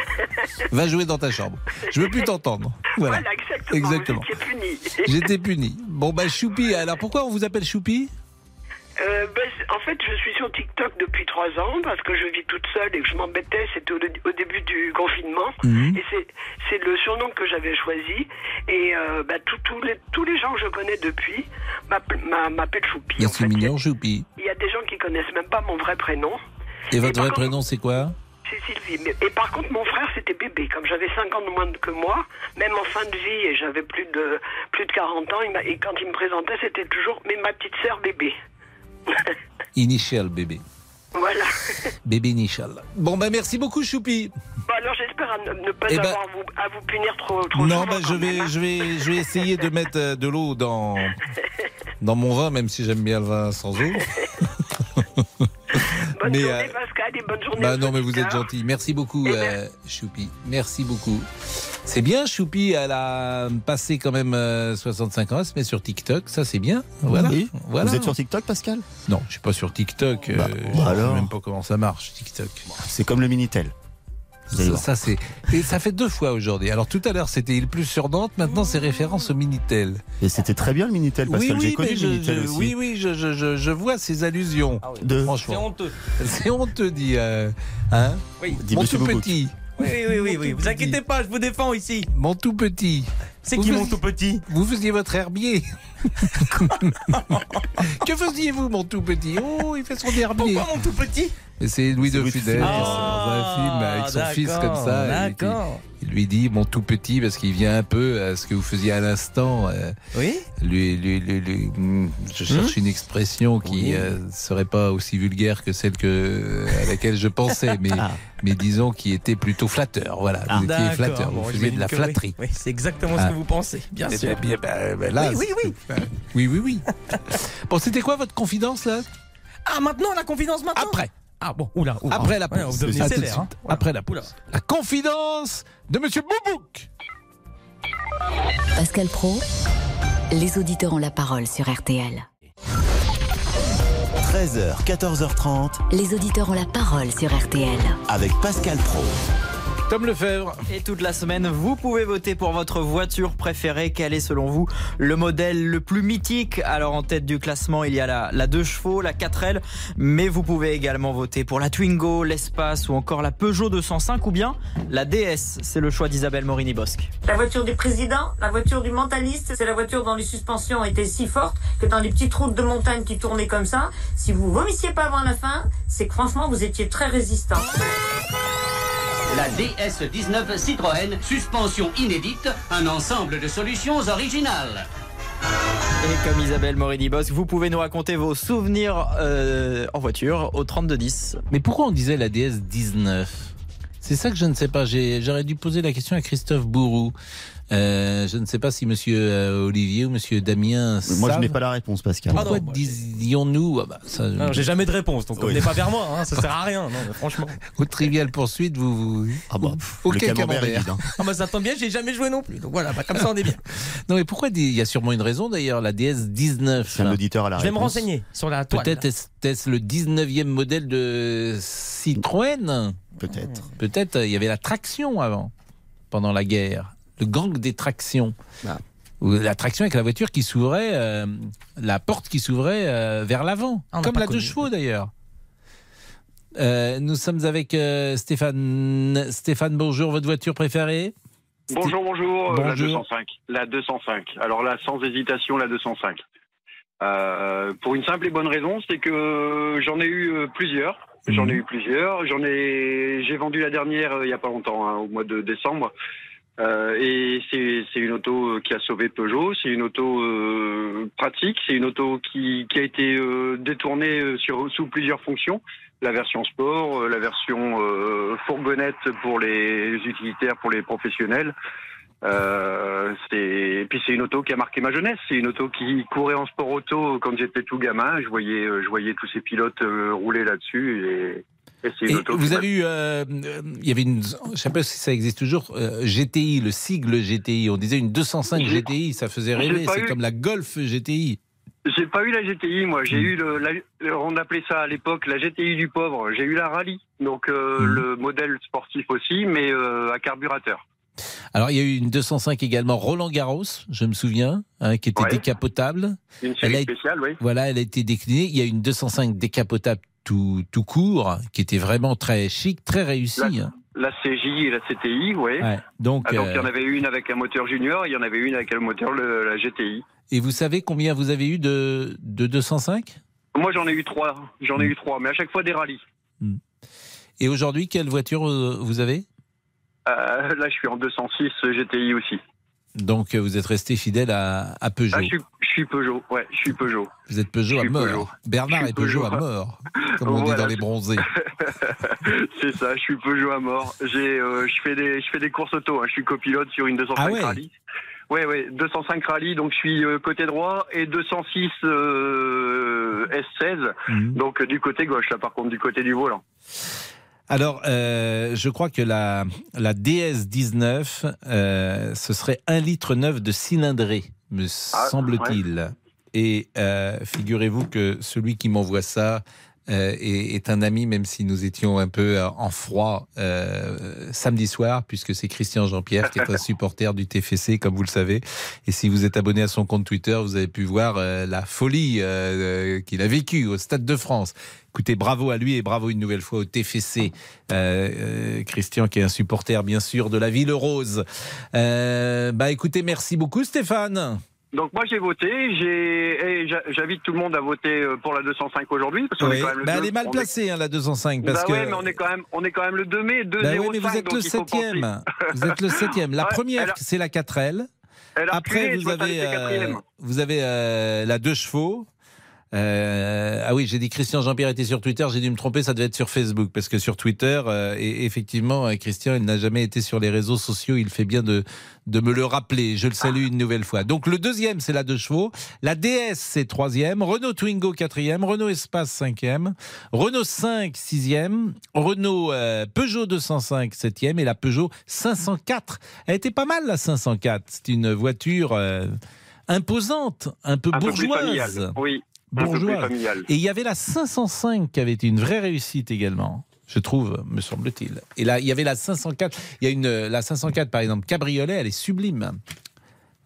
Va jouer dans ta chambre. Je veux plus t'entendre. Voilà. Voilà, exactement. Étiez puni. J'étais puni. Bon bah Choupi, alors pourquoi on vous appelle Choupi? Euh, ben, en fait, je suis sur TikTok depuis trois ans parce que je vis toute seule et que je m'embêtais. C'était au, au début du confinement. Mhm. Et c'est, le surnom que j'avais choisi. Et euh, ben, tous- les, tous les gens que je connais depuis m'appellent, m'a- m'appellent Choupi. Il y a des gens qui connaissent même pas mon vrai prénom. Et votre vrai contre- prénom c'est quoi C'est Sylvie. Mais- et par contre, mon frère, c'était bébé. Comme j'avais 5 ans de moins que moi, même en fin de vie, et j'avais plus de, plus de 40 ans, il et quand il me présentait, c'était toujours mais ma petite sœur bébé. Initial bébé. Voilà. Bébé Initial. Bon bah merci beaucoup Choupi. Bon, alors j'espère ne, pas Eh ben- avoir vous, à vous punir trop, trop Non bah je vais hein. je vais je vais essayer de mettre euh, de l'eau dans dans mon vin même si j'aime bien le vin sans eau. Bonne Mais, journée, euh, Pascal, et bonne journée. Bah non, mais vous êtes gentil. Merci beaucoup, euh, Choupi. Merci beaucoup. C'est bien, Choupi, elle a passé quand même euh, 65 ans, elle se met sur TikTok, ça c'est bien. Voilà. Oui. voilà. Vous êtes sur TikTok, Pascal? Non, je suis pas sur TikTok. euh, Bah, je bah sais alors même pas comment ça marche, TikTok. C'est comme le Minitel. Ça, voir. ça, c'est et ça fait deux fois aujourd'hui. Alors tout à l'heure c'était il plus sur Nantes, maintenant c'est référence au Minitel. Et c'était très bien le Minitel, Pascal. oui, J'ai oui, connu mais le je, Minitel je- aussi. oui, oui, je, je, je, je vois ces allusions. De- Franchement, C'est honteux. c'est honteux, dit. euh, hein Oui. Dit Mon Monsieur tout petit. Oui, oui, oui, oui. Vous inquiétez pas, je vous défends ici. Mon tout petit. C'est qui mon tout petit Vous faisiez votre herbier. que faisiez-vous, mon tout petit? Oh, il fait son herbier. Pourquoi mon tout petit? Et c'est Louis de Funès dans un film avec son fils comme ça. D'accord. Il lui dit mon tout petit parce qu'il vient un peu à ce que vous faisiez à l'instant. euh, Oui lui, lui, lui, lui- hmm, je cherche une expression qui Oui. euh, serait pas aussi vulgaire que celle que à laquelle je pensais, mais Ah. mais disons qui était plutôt flatteur. Voilà, vous étiez flatteur, bon, vous faisiez de la oui. flatterie. Oui, c'est exactement Ah. ce que vous pensez, bien Eh sûr. bien, ben, ben là, Oui, oui, c'est- oui, oui, oui. bon, c'était quoi votre confidence là? Ah, maintenant, la confidence maintenant? Après. Ah bon, oula, oula. Après la Ouais, vous devenez sévère, hein. Voilà. Après la pause. La confidence de Monsieur Boubouk. Pascal Pro, les auditeurs ont la parole sur RTL. 13h, 14h30 Les auditeurs ont la parole sur RTL. avec Pascal Pro. Tom Lefebvre. Et toute la semaine, vous pouvez voter pour votre voiture préférée. Quel est selon vous le modèle le plus mythique? Alors en tête du classement, il y a la, la 2 chevaux, la 4L, mais vous pouvez également voter pour la Twingo, l'Espace ou encore la Peugeot 205 ou bien la DS. C'est le choix d'Isabelle Morini-Bosque. La voiture du président, la voiture du mentaliste, c'est la voiture dont les suspensions étaient si fortes que dans les petites routes de montagne qui tournaient comme ça, si vous vomissiez pas avant la fin, c'est que franchement vous étiez très résistant. La DS19 Citroën, suspension inédite, un ensemble de solutions originales. Et comme Isabelle Morini-Bosque, vous pouvez nous raconter vos souvenirs euh, en voiture au 3210. Mais pourquoi on disait la DS 19 C'est ça que je ne sais pas. J'ai- J'aurais dû poser la question à Christophe Bourou. Euh, je ne sais pas si Monsieur euh, Olivier ou Monsieur Damien. Moi, je n'ai pas la réponse, Pascal. Pourquoi Ah disions-nous ah bah, ça, Non, j'ai jamais de réponse, donc Oui. venez pas vers moi, hein, ça sert à rien, non, mais franchement. Au trivial poursuite, vous. vous... Ah bah, Aucun le camembert camembert. vide. hein. Ah bah ça tombe bien, j'ai jamais joué non plus, donc voilà, bah, comme ça on est bien. Non, mais pourquoi Il y a sûrement une raison d'ailleurs. La DS 19. C'est un là. auditeur à la Je vais me renseigner sur la toile. Peut-être était-ce le 19e modèle de Citroën? Peut-être. Peut-être euh, il y avait la traction avant, pendant la guerre. Le gang des tractions. Ah. La traction avec la voiture qui s'ouvrait, euh, la porte qui s'ouvrait euh, vers l'avant. Ah, comme la deux chevaux d'ailleurs. Euh, nous sommes avec euh, Stéphane. Stéphane, bonjour, votre voiture préférée? Bonjour, bonjour, euh, la Bonjour. 205. La 205. Alors là, sans hésitation, la 205. Euh, pour une simple et bonne raison, c'est que j'en ai eu plusieurs. J'en ai eu plusieurs. J'en ai, j'ai vendu la dernière euh, il y a pas longtemps, hein, au mois de décembre. Euh, et c'est une auto qui a sauvé Peugeot. C'est une auto euh, pratique. C'est une auto qui, qui a été euh, détournée euh, sur, sous plusieurs fonctions. La version sport, euh, la version euh, fourgonnette pour les utilitaires, pour les professionnels. Euh, et puis c'est une auto qui a marqué ma jeunesse. C'est une auto qui courait en sport auto quand j'étais tout gamin. Je voyais, euh, je voyais tous ces pilotes euh, rouler là-dessus et, vous avez eu, euh, euh, il y avait une, je sais pas si ça existe toujours, euh, GTI, le sigle GTI. On disait une 205 J'ai- GTI, ça faisait rêver. C'est eu- comme la Golf GTI. J'ai pas eu la GTI, moi. Hmm. J'ai eu le, la- on appelait ça à l'époque la GTI du pauvre. J'ai eu la Rallye, donc euh, Hmm. le modèle sportif aussi, mais à carburateur. Alors il y a eu une 205 également Roland Garros, je me souviens, hein, qui était Ouais. décapotable. Une Elle série a- spéciale, oui. Voilà, elle a été déclinée. Il y a une 205 décapotable tout, tout court, qui était vraiment très chic, très réussie. hein. La CJ et la CTI, oui. Ouais, donc, Ah, donc il y en euh, avait une avec un moteur junior, il y en avait une avec un moteur le- la GTI. Et vous savez combien vous avez eu de, de 205 Moi j'en ai eu trois, j'en Hmm. ai eu trois, mais à chaque fois des rallyes. Et aujourd'hui, quelle voiture euh, vous avez? Euh, là je suis en 206 GTI aussi. Donc euh, vous êtes resté fidèle à, à Peugeot. Ah, je, suis, je suis Peugeot, ouais, je suis Peugeot. Vous êtes Peugeot à mort. Peugeot. Bernard est Peugeot, à mort, comme on dit dans les bronzés. C'est ça, je suis Peugeot à mort. J'ai, euh, je fais des, je fais des courses auto. hein. Je suis copilote sur une 205 Ah ouais rallye. Ouais, ouais, 205 rallye. Donc je suis euh, côté droit et 206 euh, S16. Mhm. Donc euh, du côté gauche. Là, par contre, du côté du volant. Alors, euh, je crois que la, la DS19, euh, ce serait un litre neuf de cylindrée, me Ah, semble-t-il. Et euh, figurez-vous que celui qui m'envoie ça euh, est, est un ami, même si nous étions un peu euh, en froid euh, samedi soir, puisque c'est Christian Jean-Pierre qui est un supporter du TFC, comme vous le savez. Et si vous êtes abonné à son compte Twitter, vous avez pu voir euh, la folie euh, euh, qu'il a vécue au Stade de France. Écoutez, bravo à lui et bravo une nouvelle fois au TFC. Euh, euh, Christian, qui est un supporter, bien sûr, de la Ville Rose. Euh, bah, écoutez, merci beaucoup, Stéphane. Donc moi j'ai voté. J'ai, et j'a- j'invite tout le monde à voter euh, pour la 205 aujourd'hui. Parce qu'on Oui. est quand même le Bah, elle est mal placée, hein, la 205. Parce bah que... ouais, mais on est quand même, on est quand même le 2 mai, 2 Bah oui, mais vous êtes le septième. Vous êtes le septième. La Ouais, première, a- c'est la 4L. Elle a Après, reculé, vous avez, euh, vous avez euh, la 2 chevaux. Euh, ah oui, j'ai dit Christian Jean-Pierre était sur Twitter, j'ai dû me tromper, ça devait être sur Facebook, parce que sur Twitter, euh, et effectivement, euh, Christian, il n'a jamais été sur les réseaux sociaux, il fait bien de, de me le rappeler, je le salue une nouvelle fois. Donc le deuxième, c'est la 2 chevaux, la DS, c'est troisième, Renault Twingo quatrième, Renault Espace cinquième, Renault 5 sixième, Renault Peugeot 205 septième, et la Peugeot 504. Elle était pas mal la 504, c'est une voiture imposante, un peu Un peu plus bourgeoise. familiale. Oui. Bourgeoise. Et il y avait la 505 qui avait été une vraie réussite également. Je trouve, me semble-t-il. Et là, il y avait la 504. Il y a une, la 504, par exemple, cabriolet, elle est sublime.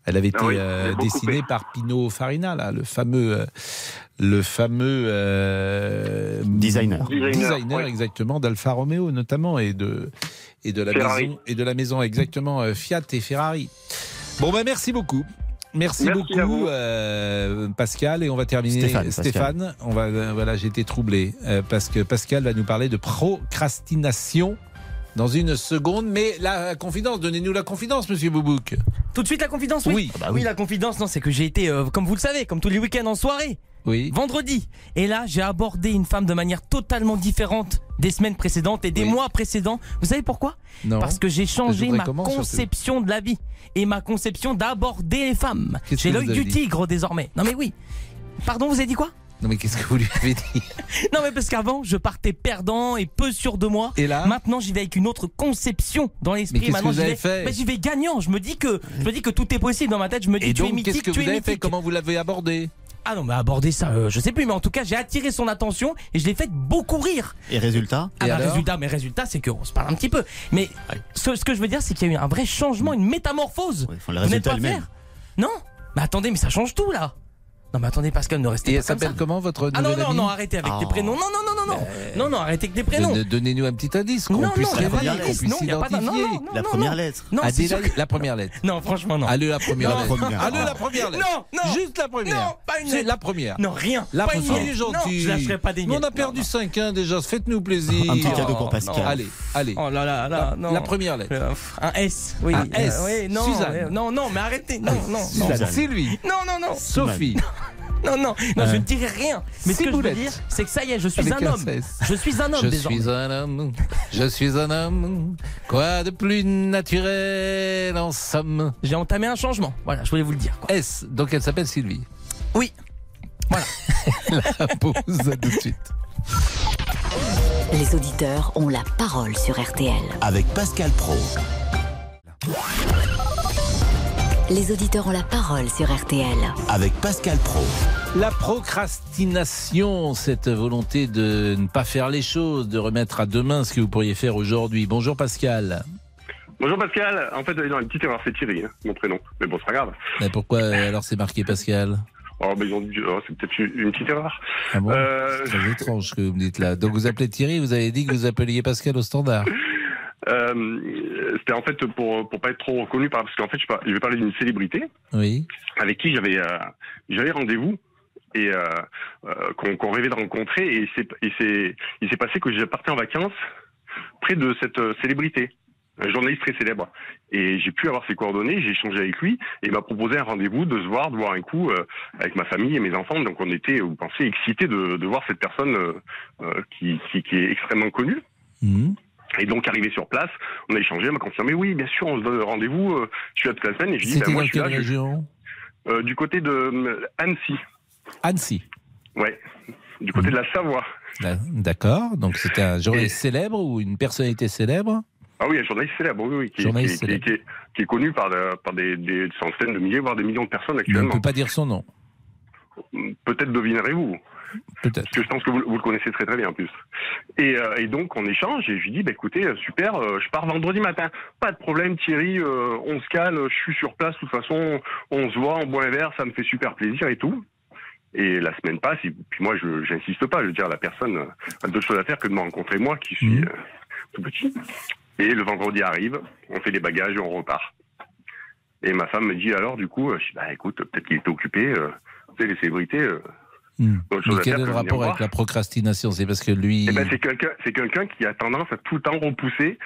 Elle avait été Ah oui, euh, dessinée par Pino Farina, là, le fameux, euh, le fameux euh, Designer. Designer, designer, ouais. exactement d'Alfa Romeo notamment et de et de la Ferrari. maison et de la maison exactement euh, Fiat et Ferrari. Bon ben merci beaucoup. Merci, beaucoup euh, Pascal et on va terminer Stéphane, Stéphane, on va euh, voilà j'ai été troublé euh, parce que Pascal va nous parler de procrastination dans une seconde mais la confidence donnez-nous la confidence monsieur Boubouk. Tout de suite la confidence, oui. Oui. Ah bah oui. la confidence, non, c'est que j'ai été, euh, comme vous le savez, comme tous les week-ends en soirée. Oui. Vendredi. Et là, j'ai abordé une femme de manière totalement différente des semaines précédentes et des Oui. mois précédents. Vous savez pourquoi? Non. Parce que j'ai changé ma conception de la vie et ma conception d'aborder les femmes. J'ai l'œil du tigre désormais. Non mais oui. Pardon, vous avez dit quoi? Non mais qu'est-ce que vous lui avez dit? Non mais parce qu'avant, je partais perdant et peu sûr de moi. Et là? Maintenant, j'y vais avec une autre conception dans Mais l'esprit. qu'est-ce Maintenant, que vous avez vais, fait? Mais j'y vais gagnant. Je me dis que, je me dis que tout est possible dans ma tête. Je me dis, Et tu es donc mythique, qu'est-ce que tu vous avez fait? Comment vous l'avez abordé? Ah non, mais aborder ça, euh, je sais plus, mais en tout cas, j'ai attiré son attention et je l'ai fait beaucoup rire. Et résultat Ah Et bah, résultat, mais résultat, c'est qu'on se parle un petit peu. Mais ce, ce que je veux dire, c'est qu'il y a eu un vrai changement, une métamorphose. Ouais, enfin, le Vous n'êtes résultat pas le même. Non Mais attendez, mais ça change tout là. Non, mais attendez, Pascal, ne restez Et pas elle s'appelle comment votre Ah non, non, amie non, arrêtez avec les Oh. prénoms. Non, non, non, non, non. Non, non, arrêtez avec les prénoms. Donne- Donnez-nous un petit indice, qu'on Non, puisse non, il y a pas réveiller, qu'on d'indice. puisse Non, il y a pas d'in- non, non, non, La non, première non. lettre. Non, c'est Adélaïde, la première lettre. Non, franchement, non. Allez, la première Non, lettre. Allez, la Oh. première lettre. Non, non. Juste la première. Non, pas une C'est lettre. la première. Non, rien. La Pas une première. Soyez Non, gentil. je lâcherai pas des On a perdu 5-1 déjà. Faites-nous plaisir. Un petit cadeau pour Pascal. Allez, allez. Oh là là là, La- non. La première lettre. Euh, Un S, oui. Un S. Euh, oui, non, Suzanne. euh, non, non, mais arrêtez. Non, non. Sylvie. Non, non, non. Sophie. Non, non, non, Euh, je ne dirai rien. Mais ce que je veux dire, c'est que ça y est, je suis Avec un homme. Je suis un homme Je désormais. suis un homme, je suis un homme. Quoi de plus naturel en somme? J'ai entamé un changement. Voilà, je voulais vous le dire. quoi. S, donc elle s'appelle Sylvie? Oui. Voilà. La pause à tout de suite. Les auditeurs ont la parole sur RTL. Avec Pascal Pro. Les auditeurs ont la parole sur RTL. Avec Pascal Pro. La procrastination, cette volonté de ne pas faire les choses, de remettre à demain ce que vous pourriez faire aujourd'hui. Bonjour Pascal. Bonjour Pascal. En fait, non, une petite erreur, c'est Thierry, hein, mon prénom. Mais bon, c'est pas grave. Mais pourquoi euh, alors c'est marqué Pascal Oh, ben, ils ont dit, oh, c'est peut-être une, petite erreur. Ah bon Euh, C'est étrange ce que vous me dites là. Donc vous appelez Thierry, vous avez dit que vous appeliez Pascal au standard. Euh, C'était en fait pour pour pas être trop reconnu, par- parce qu'en fait, je, par- je vais parler d'une célébrité Oui. avec qui j'avais euh, j'avais rendez-vous et euh, euh, qu'on qu'on rêvait de rencontrer. Et c'est il s'est passé que j'ai parti en vacances près de cette euh, célébrité. Un journaliste très célèbre. Et j'ai pu avoir ses coordonnées, j'ai échangé avec lui, et il m'a proposé un rendez-vous, de se voir, de voir un coup euh, avec ma famille et mes enfants. Donc on était, vous pensez, excités de, de voir cette personne qui, qui, qui est extrêmement connue. Mhm. Et donc arrivé sur place, on a échangé, elle m'a confirmé, oui, bien sûr, on se donne rendez-vous, euh, je suis là toute la semaine, et je dis, ben, moi je suis là. quelle je- région euh, du côté de euh, Annecy. Annecy. Ouais. Du côté de la Savoie. D'a- D'accord. Donc c'était un journaliste célèbre ou une personnalité célèbre? Ah oui, un journaliste célèbre, oui, oui, qui, Journaliste qui- qui- célèbre. qui est, qui est connu par, euh, par des, des centaines de milliers, voire des millions de personnes Mais on ne actuellement. peut pas dire son nom. Peut-être devinerez-vous. Peut-être. Parce que je pense que vous, vous le connaissez très très bien en plus. Et, euh, et donc on échange et je lui dis bah écoutez euh, super, euh, je pars vendredi matin, pas de problème Thierry, euh, on se cale, je suis sur place, de toute façon on se voit, on boit un verre, ça me fait super plaisir et tout. Et la semaine passe et puis moi je j'insiste pas, je veux dire la personne a d'autres choses à faire que de me rencontrer moi qui suis euh, tout petit. Et le vendredi arrive, on fait des bagages et on repart. Et ma femme me dit alors du coup, je dis bah écoute peut-être qu'il était occupé, tu sais les célébrités. Hmm. Mais quel est le rapport avec la procrastination? C'est parce que lui. Eh ben, c'est quelqu'un, qui a tendance à tout le temps repousser.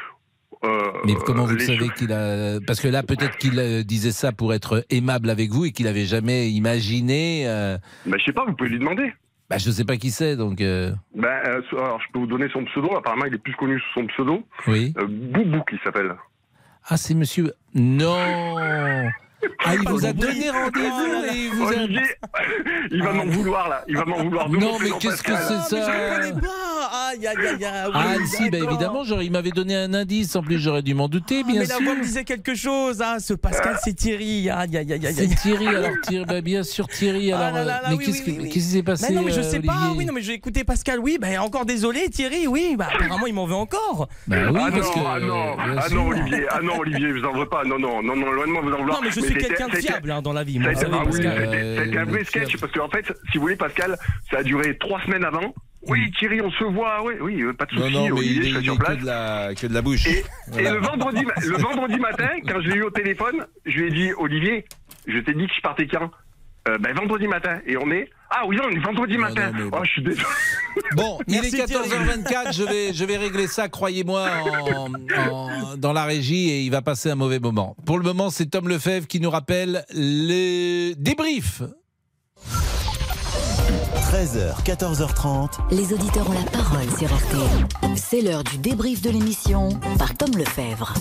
euh, Mais comment vous le savez qu'il a Parce que là, peut-être qu'il euh, disait ça pour être aimable avec vous et qu'il avait jamais imaginé. euh, Ben, je sais pas, vous pouvez lui demander. Bah, je sais pas qui c'est, donc. euh, euh, alors, je peux vous donner son pseudo. Apparemment, il est plus connu sous son pseudo. Oui. Euh, Boubou, qui s'appelle. Ah, c'est monsieur. Non Ah, il vous a donné rendez-vous et il vous a. Olivier, il va m'en vouloir là. Il va m'en vouloir. de Non, mais qu'est-ce que c'est ça Aïe, aïe, aïe, aïe. Ah, oui, si, bah évidemment, genre, il m'avait donné un indice. En plus, j'aurais dû m'en douter, Ah, bien mais la sûr. voix me disait quelque chose. Ah, ce Pascal, c'est Thierry. Aïe, aïe, aïe, aïe. C'est. Thierry, alors Thierry, bah, bien sûr Thierry. Ah Alors, là là là, mais oui, qu'est-ce oui, qui s'est passé Mais non, mais je euh, sais pas. Oui, non, mais j'ai écouté Pascal. Oui, bah encore désolé, Thierry. Oui, bah apparemment il m'en veut encore. Bah oui, ah parce non, que. ah non, bien ah sûr. non, Olivier, ah non, Olivier, vous en voulez pas. Non, non, non, non, loin de moi, vous en vouloir. Non, mais je Mais suis quelqu'un de c'était- fiable hein, dans la vie. Moi, ah oui, Pascal. c'était c'était un vrai sketch parce qu'en fait, si vous voulez, Pascal, ça a duré trois semaines avant. Oui, Thierry, on se voit. Oui, oui, euh, pas de Non, souci. non, mais Olivier, il je est, suis il sur est place. que, de la, que de la bouche. Et, Voilà. et le vendredi, ma- le vendredi matin, quand je l'ai eu au téléphone, je lui ai dit, Olivier, je t'ai dit que je partais quand euh, ben, vendredi matin. Et on est. Ah oui, on est vendredi matin. Oh, je suis désolé. Bon, il est 14h24, je vais, je vais régler ça, croyez-moi, en- en- dans la régie et il va passer un mauvais moment. Pour le moment, c'est Tom Lefebvre qui nous rappelle les débriefs. 13h, 14h30. Les auditeurs ont la parole sur RTL. C'est l'heure du débrief de l'émission par Tom Lefebvre.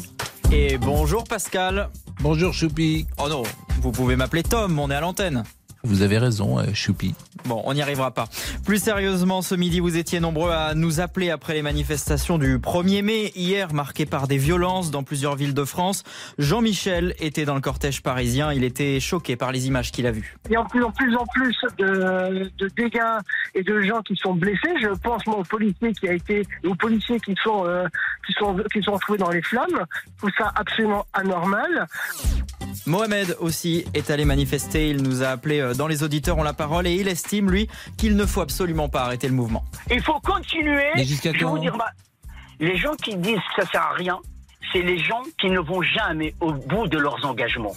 Et bonjour Pascal. Bonjour Choupi. Oh non, vous pouvez m'appeler Tom, on est à l'antenne. Vous avez raison, euh, Choupi. Bon, on n'y arrivera pas. Plus sérieusement, ce midi, vous étiez nombreux à nous appeler après les manifestations du 1er mai, hier marquées par des violences dans plusieurs villes de France. Jean-Michel était dans le cortège parisien, il était choqué par les images qu'il a vues. Il y a de plus en plus, en plus de, de dégâts et de gens qui sont blessés. Je pense moi aux policiers qui a été, aux policiers qui sont euh, qui sont qui sont retrouvés dans les flammes. Je trouve ça absolument anormal. Mohamed aussi est allé manifester. Il nous a appelé euh, dans les auditeurs ont la parole et il estime, lui, qu'il ne faut absolument pas arrêter le mouvement. Il faut continuer. Mais jusqu'à Je vais vous quand dire, bah, les gens qui disent que ça sert à rien, c'est les gens qui ne vont jamais au bout de leurs engagements.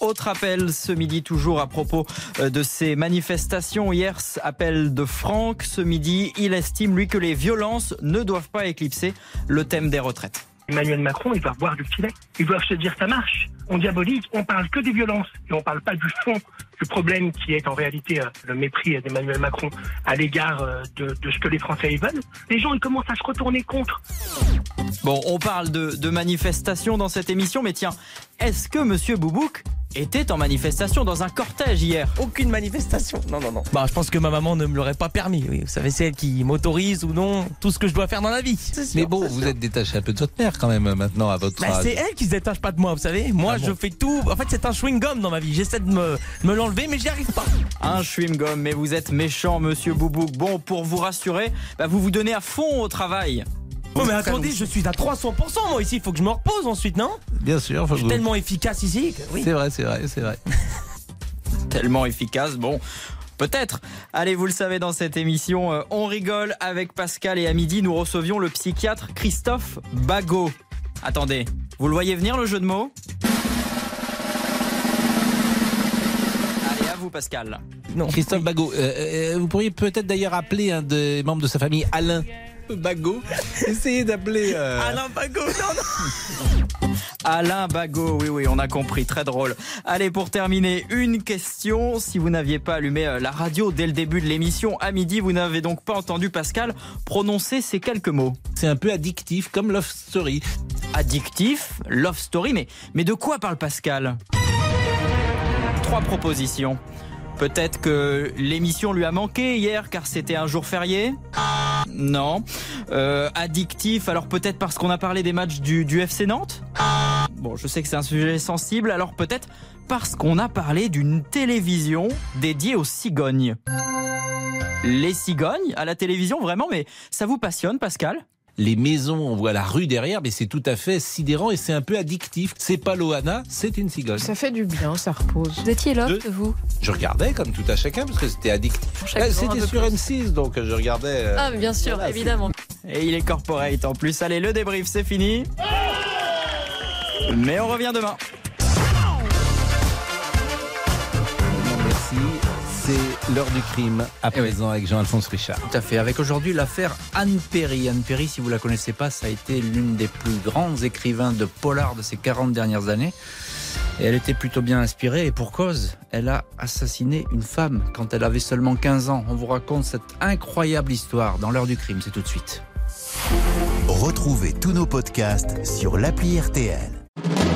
Autre appel ce midi toujours à propos euh, de ces manifestations. Hier, appel de Franck. Ce midi, il estime, lui, que les violences ne doivent pas éclipser le thème des retraites. Emmanuel Macron, ils doivent boire du filet. Ils doivent se dire ça marche. On diabolise, on parle que des violences et on parle pas du fond du problème qui est en réalité euh, le mépris d'Emmanuel Macron à l'égard euh, de, ce que les Français y veulent. Les gens, ils commencent à se retourner contre. Bon, on parle de, de manifestations dans cette émission, mais tiens, est-ce que Monsieur Boubouk était en manifestation dans un cortège hier Aucune manifestation. Non, non, non. Bah, je pense que ma maman ne me l'aurait pas permis. Oui, vous savez, c'est elle qui m'autorise ou non tout ce que je dois faire dans la vie. Sûr, Mais bon, vous sûr. êtes détaché un peu de votre mère quand même maintenant à votre Bah, âge. c'est elle qui se détache pas de moi, vous savez. Moi, Ah bon je fais tout. En fait, c'est un chewing-gum dans ma vie. J'essaie de me, me l'enlever, mais j'y arrive pas. Un chewing-gum, mais vous êtes méchant, Monsieur Boubouk. Bon, pour vous rassurer, bah, vous vous donnez à fond au travail. Oh, mais attendez, je suis à 300% moi ici. Il faut que je me repose ensuite, non? Bien sûr. faut Je suis tellement efficace ici. que- oui. C'est vrai, c'est vrai, c'est vrai. Tellement efficace, bon. Peut-être. Allez, vous le savez, dans cette émission, euh, on rigole avec Pascal et à midi, nous recevions le psychiatre Christophe Bagot. Attendez, vous le voyez venir le jeu de mots? Allez, à vous Pascal. Non. Christophe Bagot, euh, euh, vous pourriez peut-être d'ailleurs appeler un des membres de sa famille, Alain Bagot. Essayez d'appeler. euh, Alain Bagot, non, non. Alain Bagot, oui, oui, on a compris, très drôle. Allez, pour terminer, une question. Si vous n'aviez pas allumé euh, la radio dès le début de l'émission, à midi, vous n'avez donc pas entendu Pascal prononcer ces quelques mots. C'est un peu addictif comme Love Story. Addictif, love story, mais, mais de quoi parle Pascal? Trois propositions. Peut-être que l'émission lui a manqué hier car c'était un jour férié? Non. Euh, addictif, alors peut-être parce qu'on a parlé des matchs du, du FC Nantes Bon, je sais que c'est un sujet sensible, alors peut-être parce qu'on a parlé d'une télévision dédiée aux cigognes. Les cigognes à la télévision, vraiment, mais ça vous passionne, Pascal? Les maisons, on voit la rue derrière, mais c'est tout à fait sidérant et c'est un peu addictif. C'est pas Loana, c'est une cigogne. Ça fait du bien, ça repose. Vous étiez là, Deux. vous Je regardais comme tout à chacun parce que c'était addictif. un C'était sur plus. M6, donc je regardais. euh, Ah, mais bien sûr, voilà, évidemment. Et il est corporate en plus. Allez, le débrief, c'est fini. Mais on revient demain. C'est l'heure du crime à présent avec Jean-Alphonse Richard. Tout à fait. Avec aujourd'hui l'affaire Anne Perry. Anne Perry, si vous la connaissez pas, ça a été l'une des plus grandes écrivains de polar de ces 40 dernières années. Et elle était plutôt bien inspirée et pour cause, elle a assassiné une femme quand elle avait seulement 15 ans. On vous raconte cette incroyable histoire dans l'heure du crime, c'est tout de suite. Retrouvez tous nos podcasts sur l'appli RTL.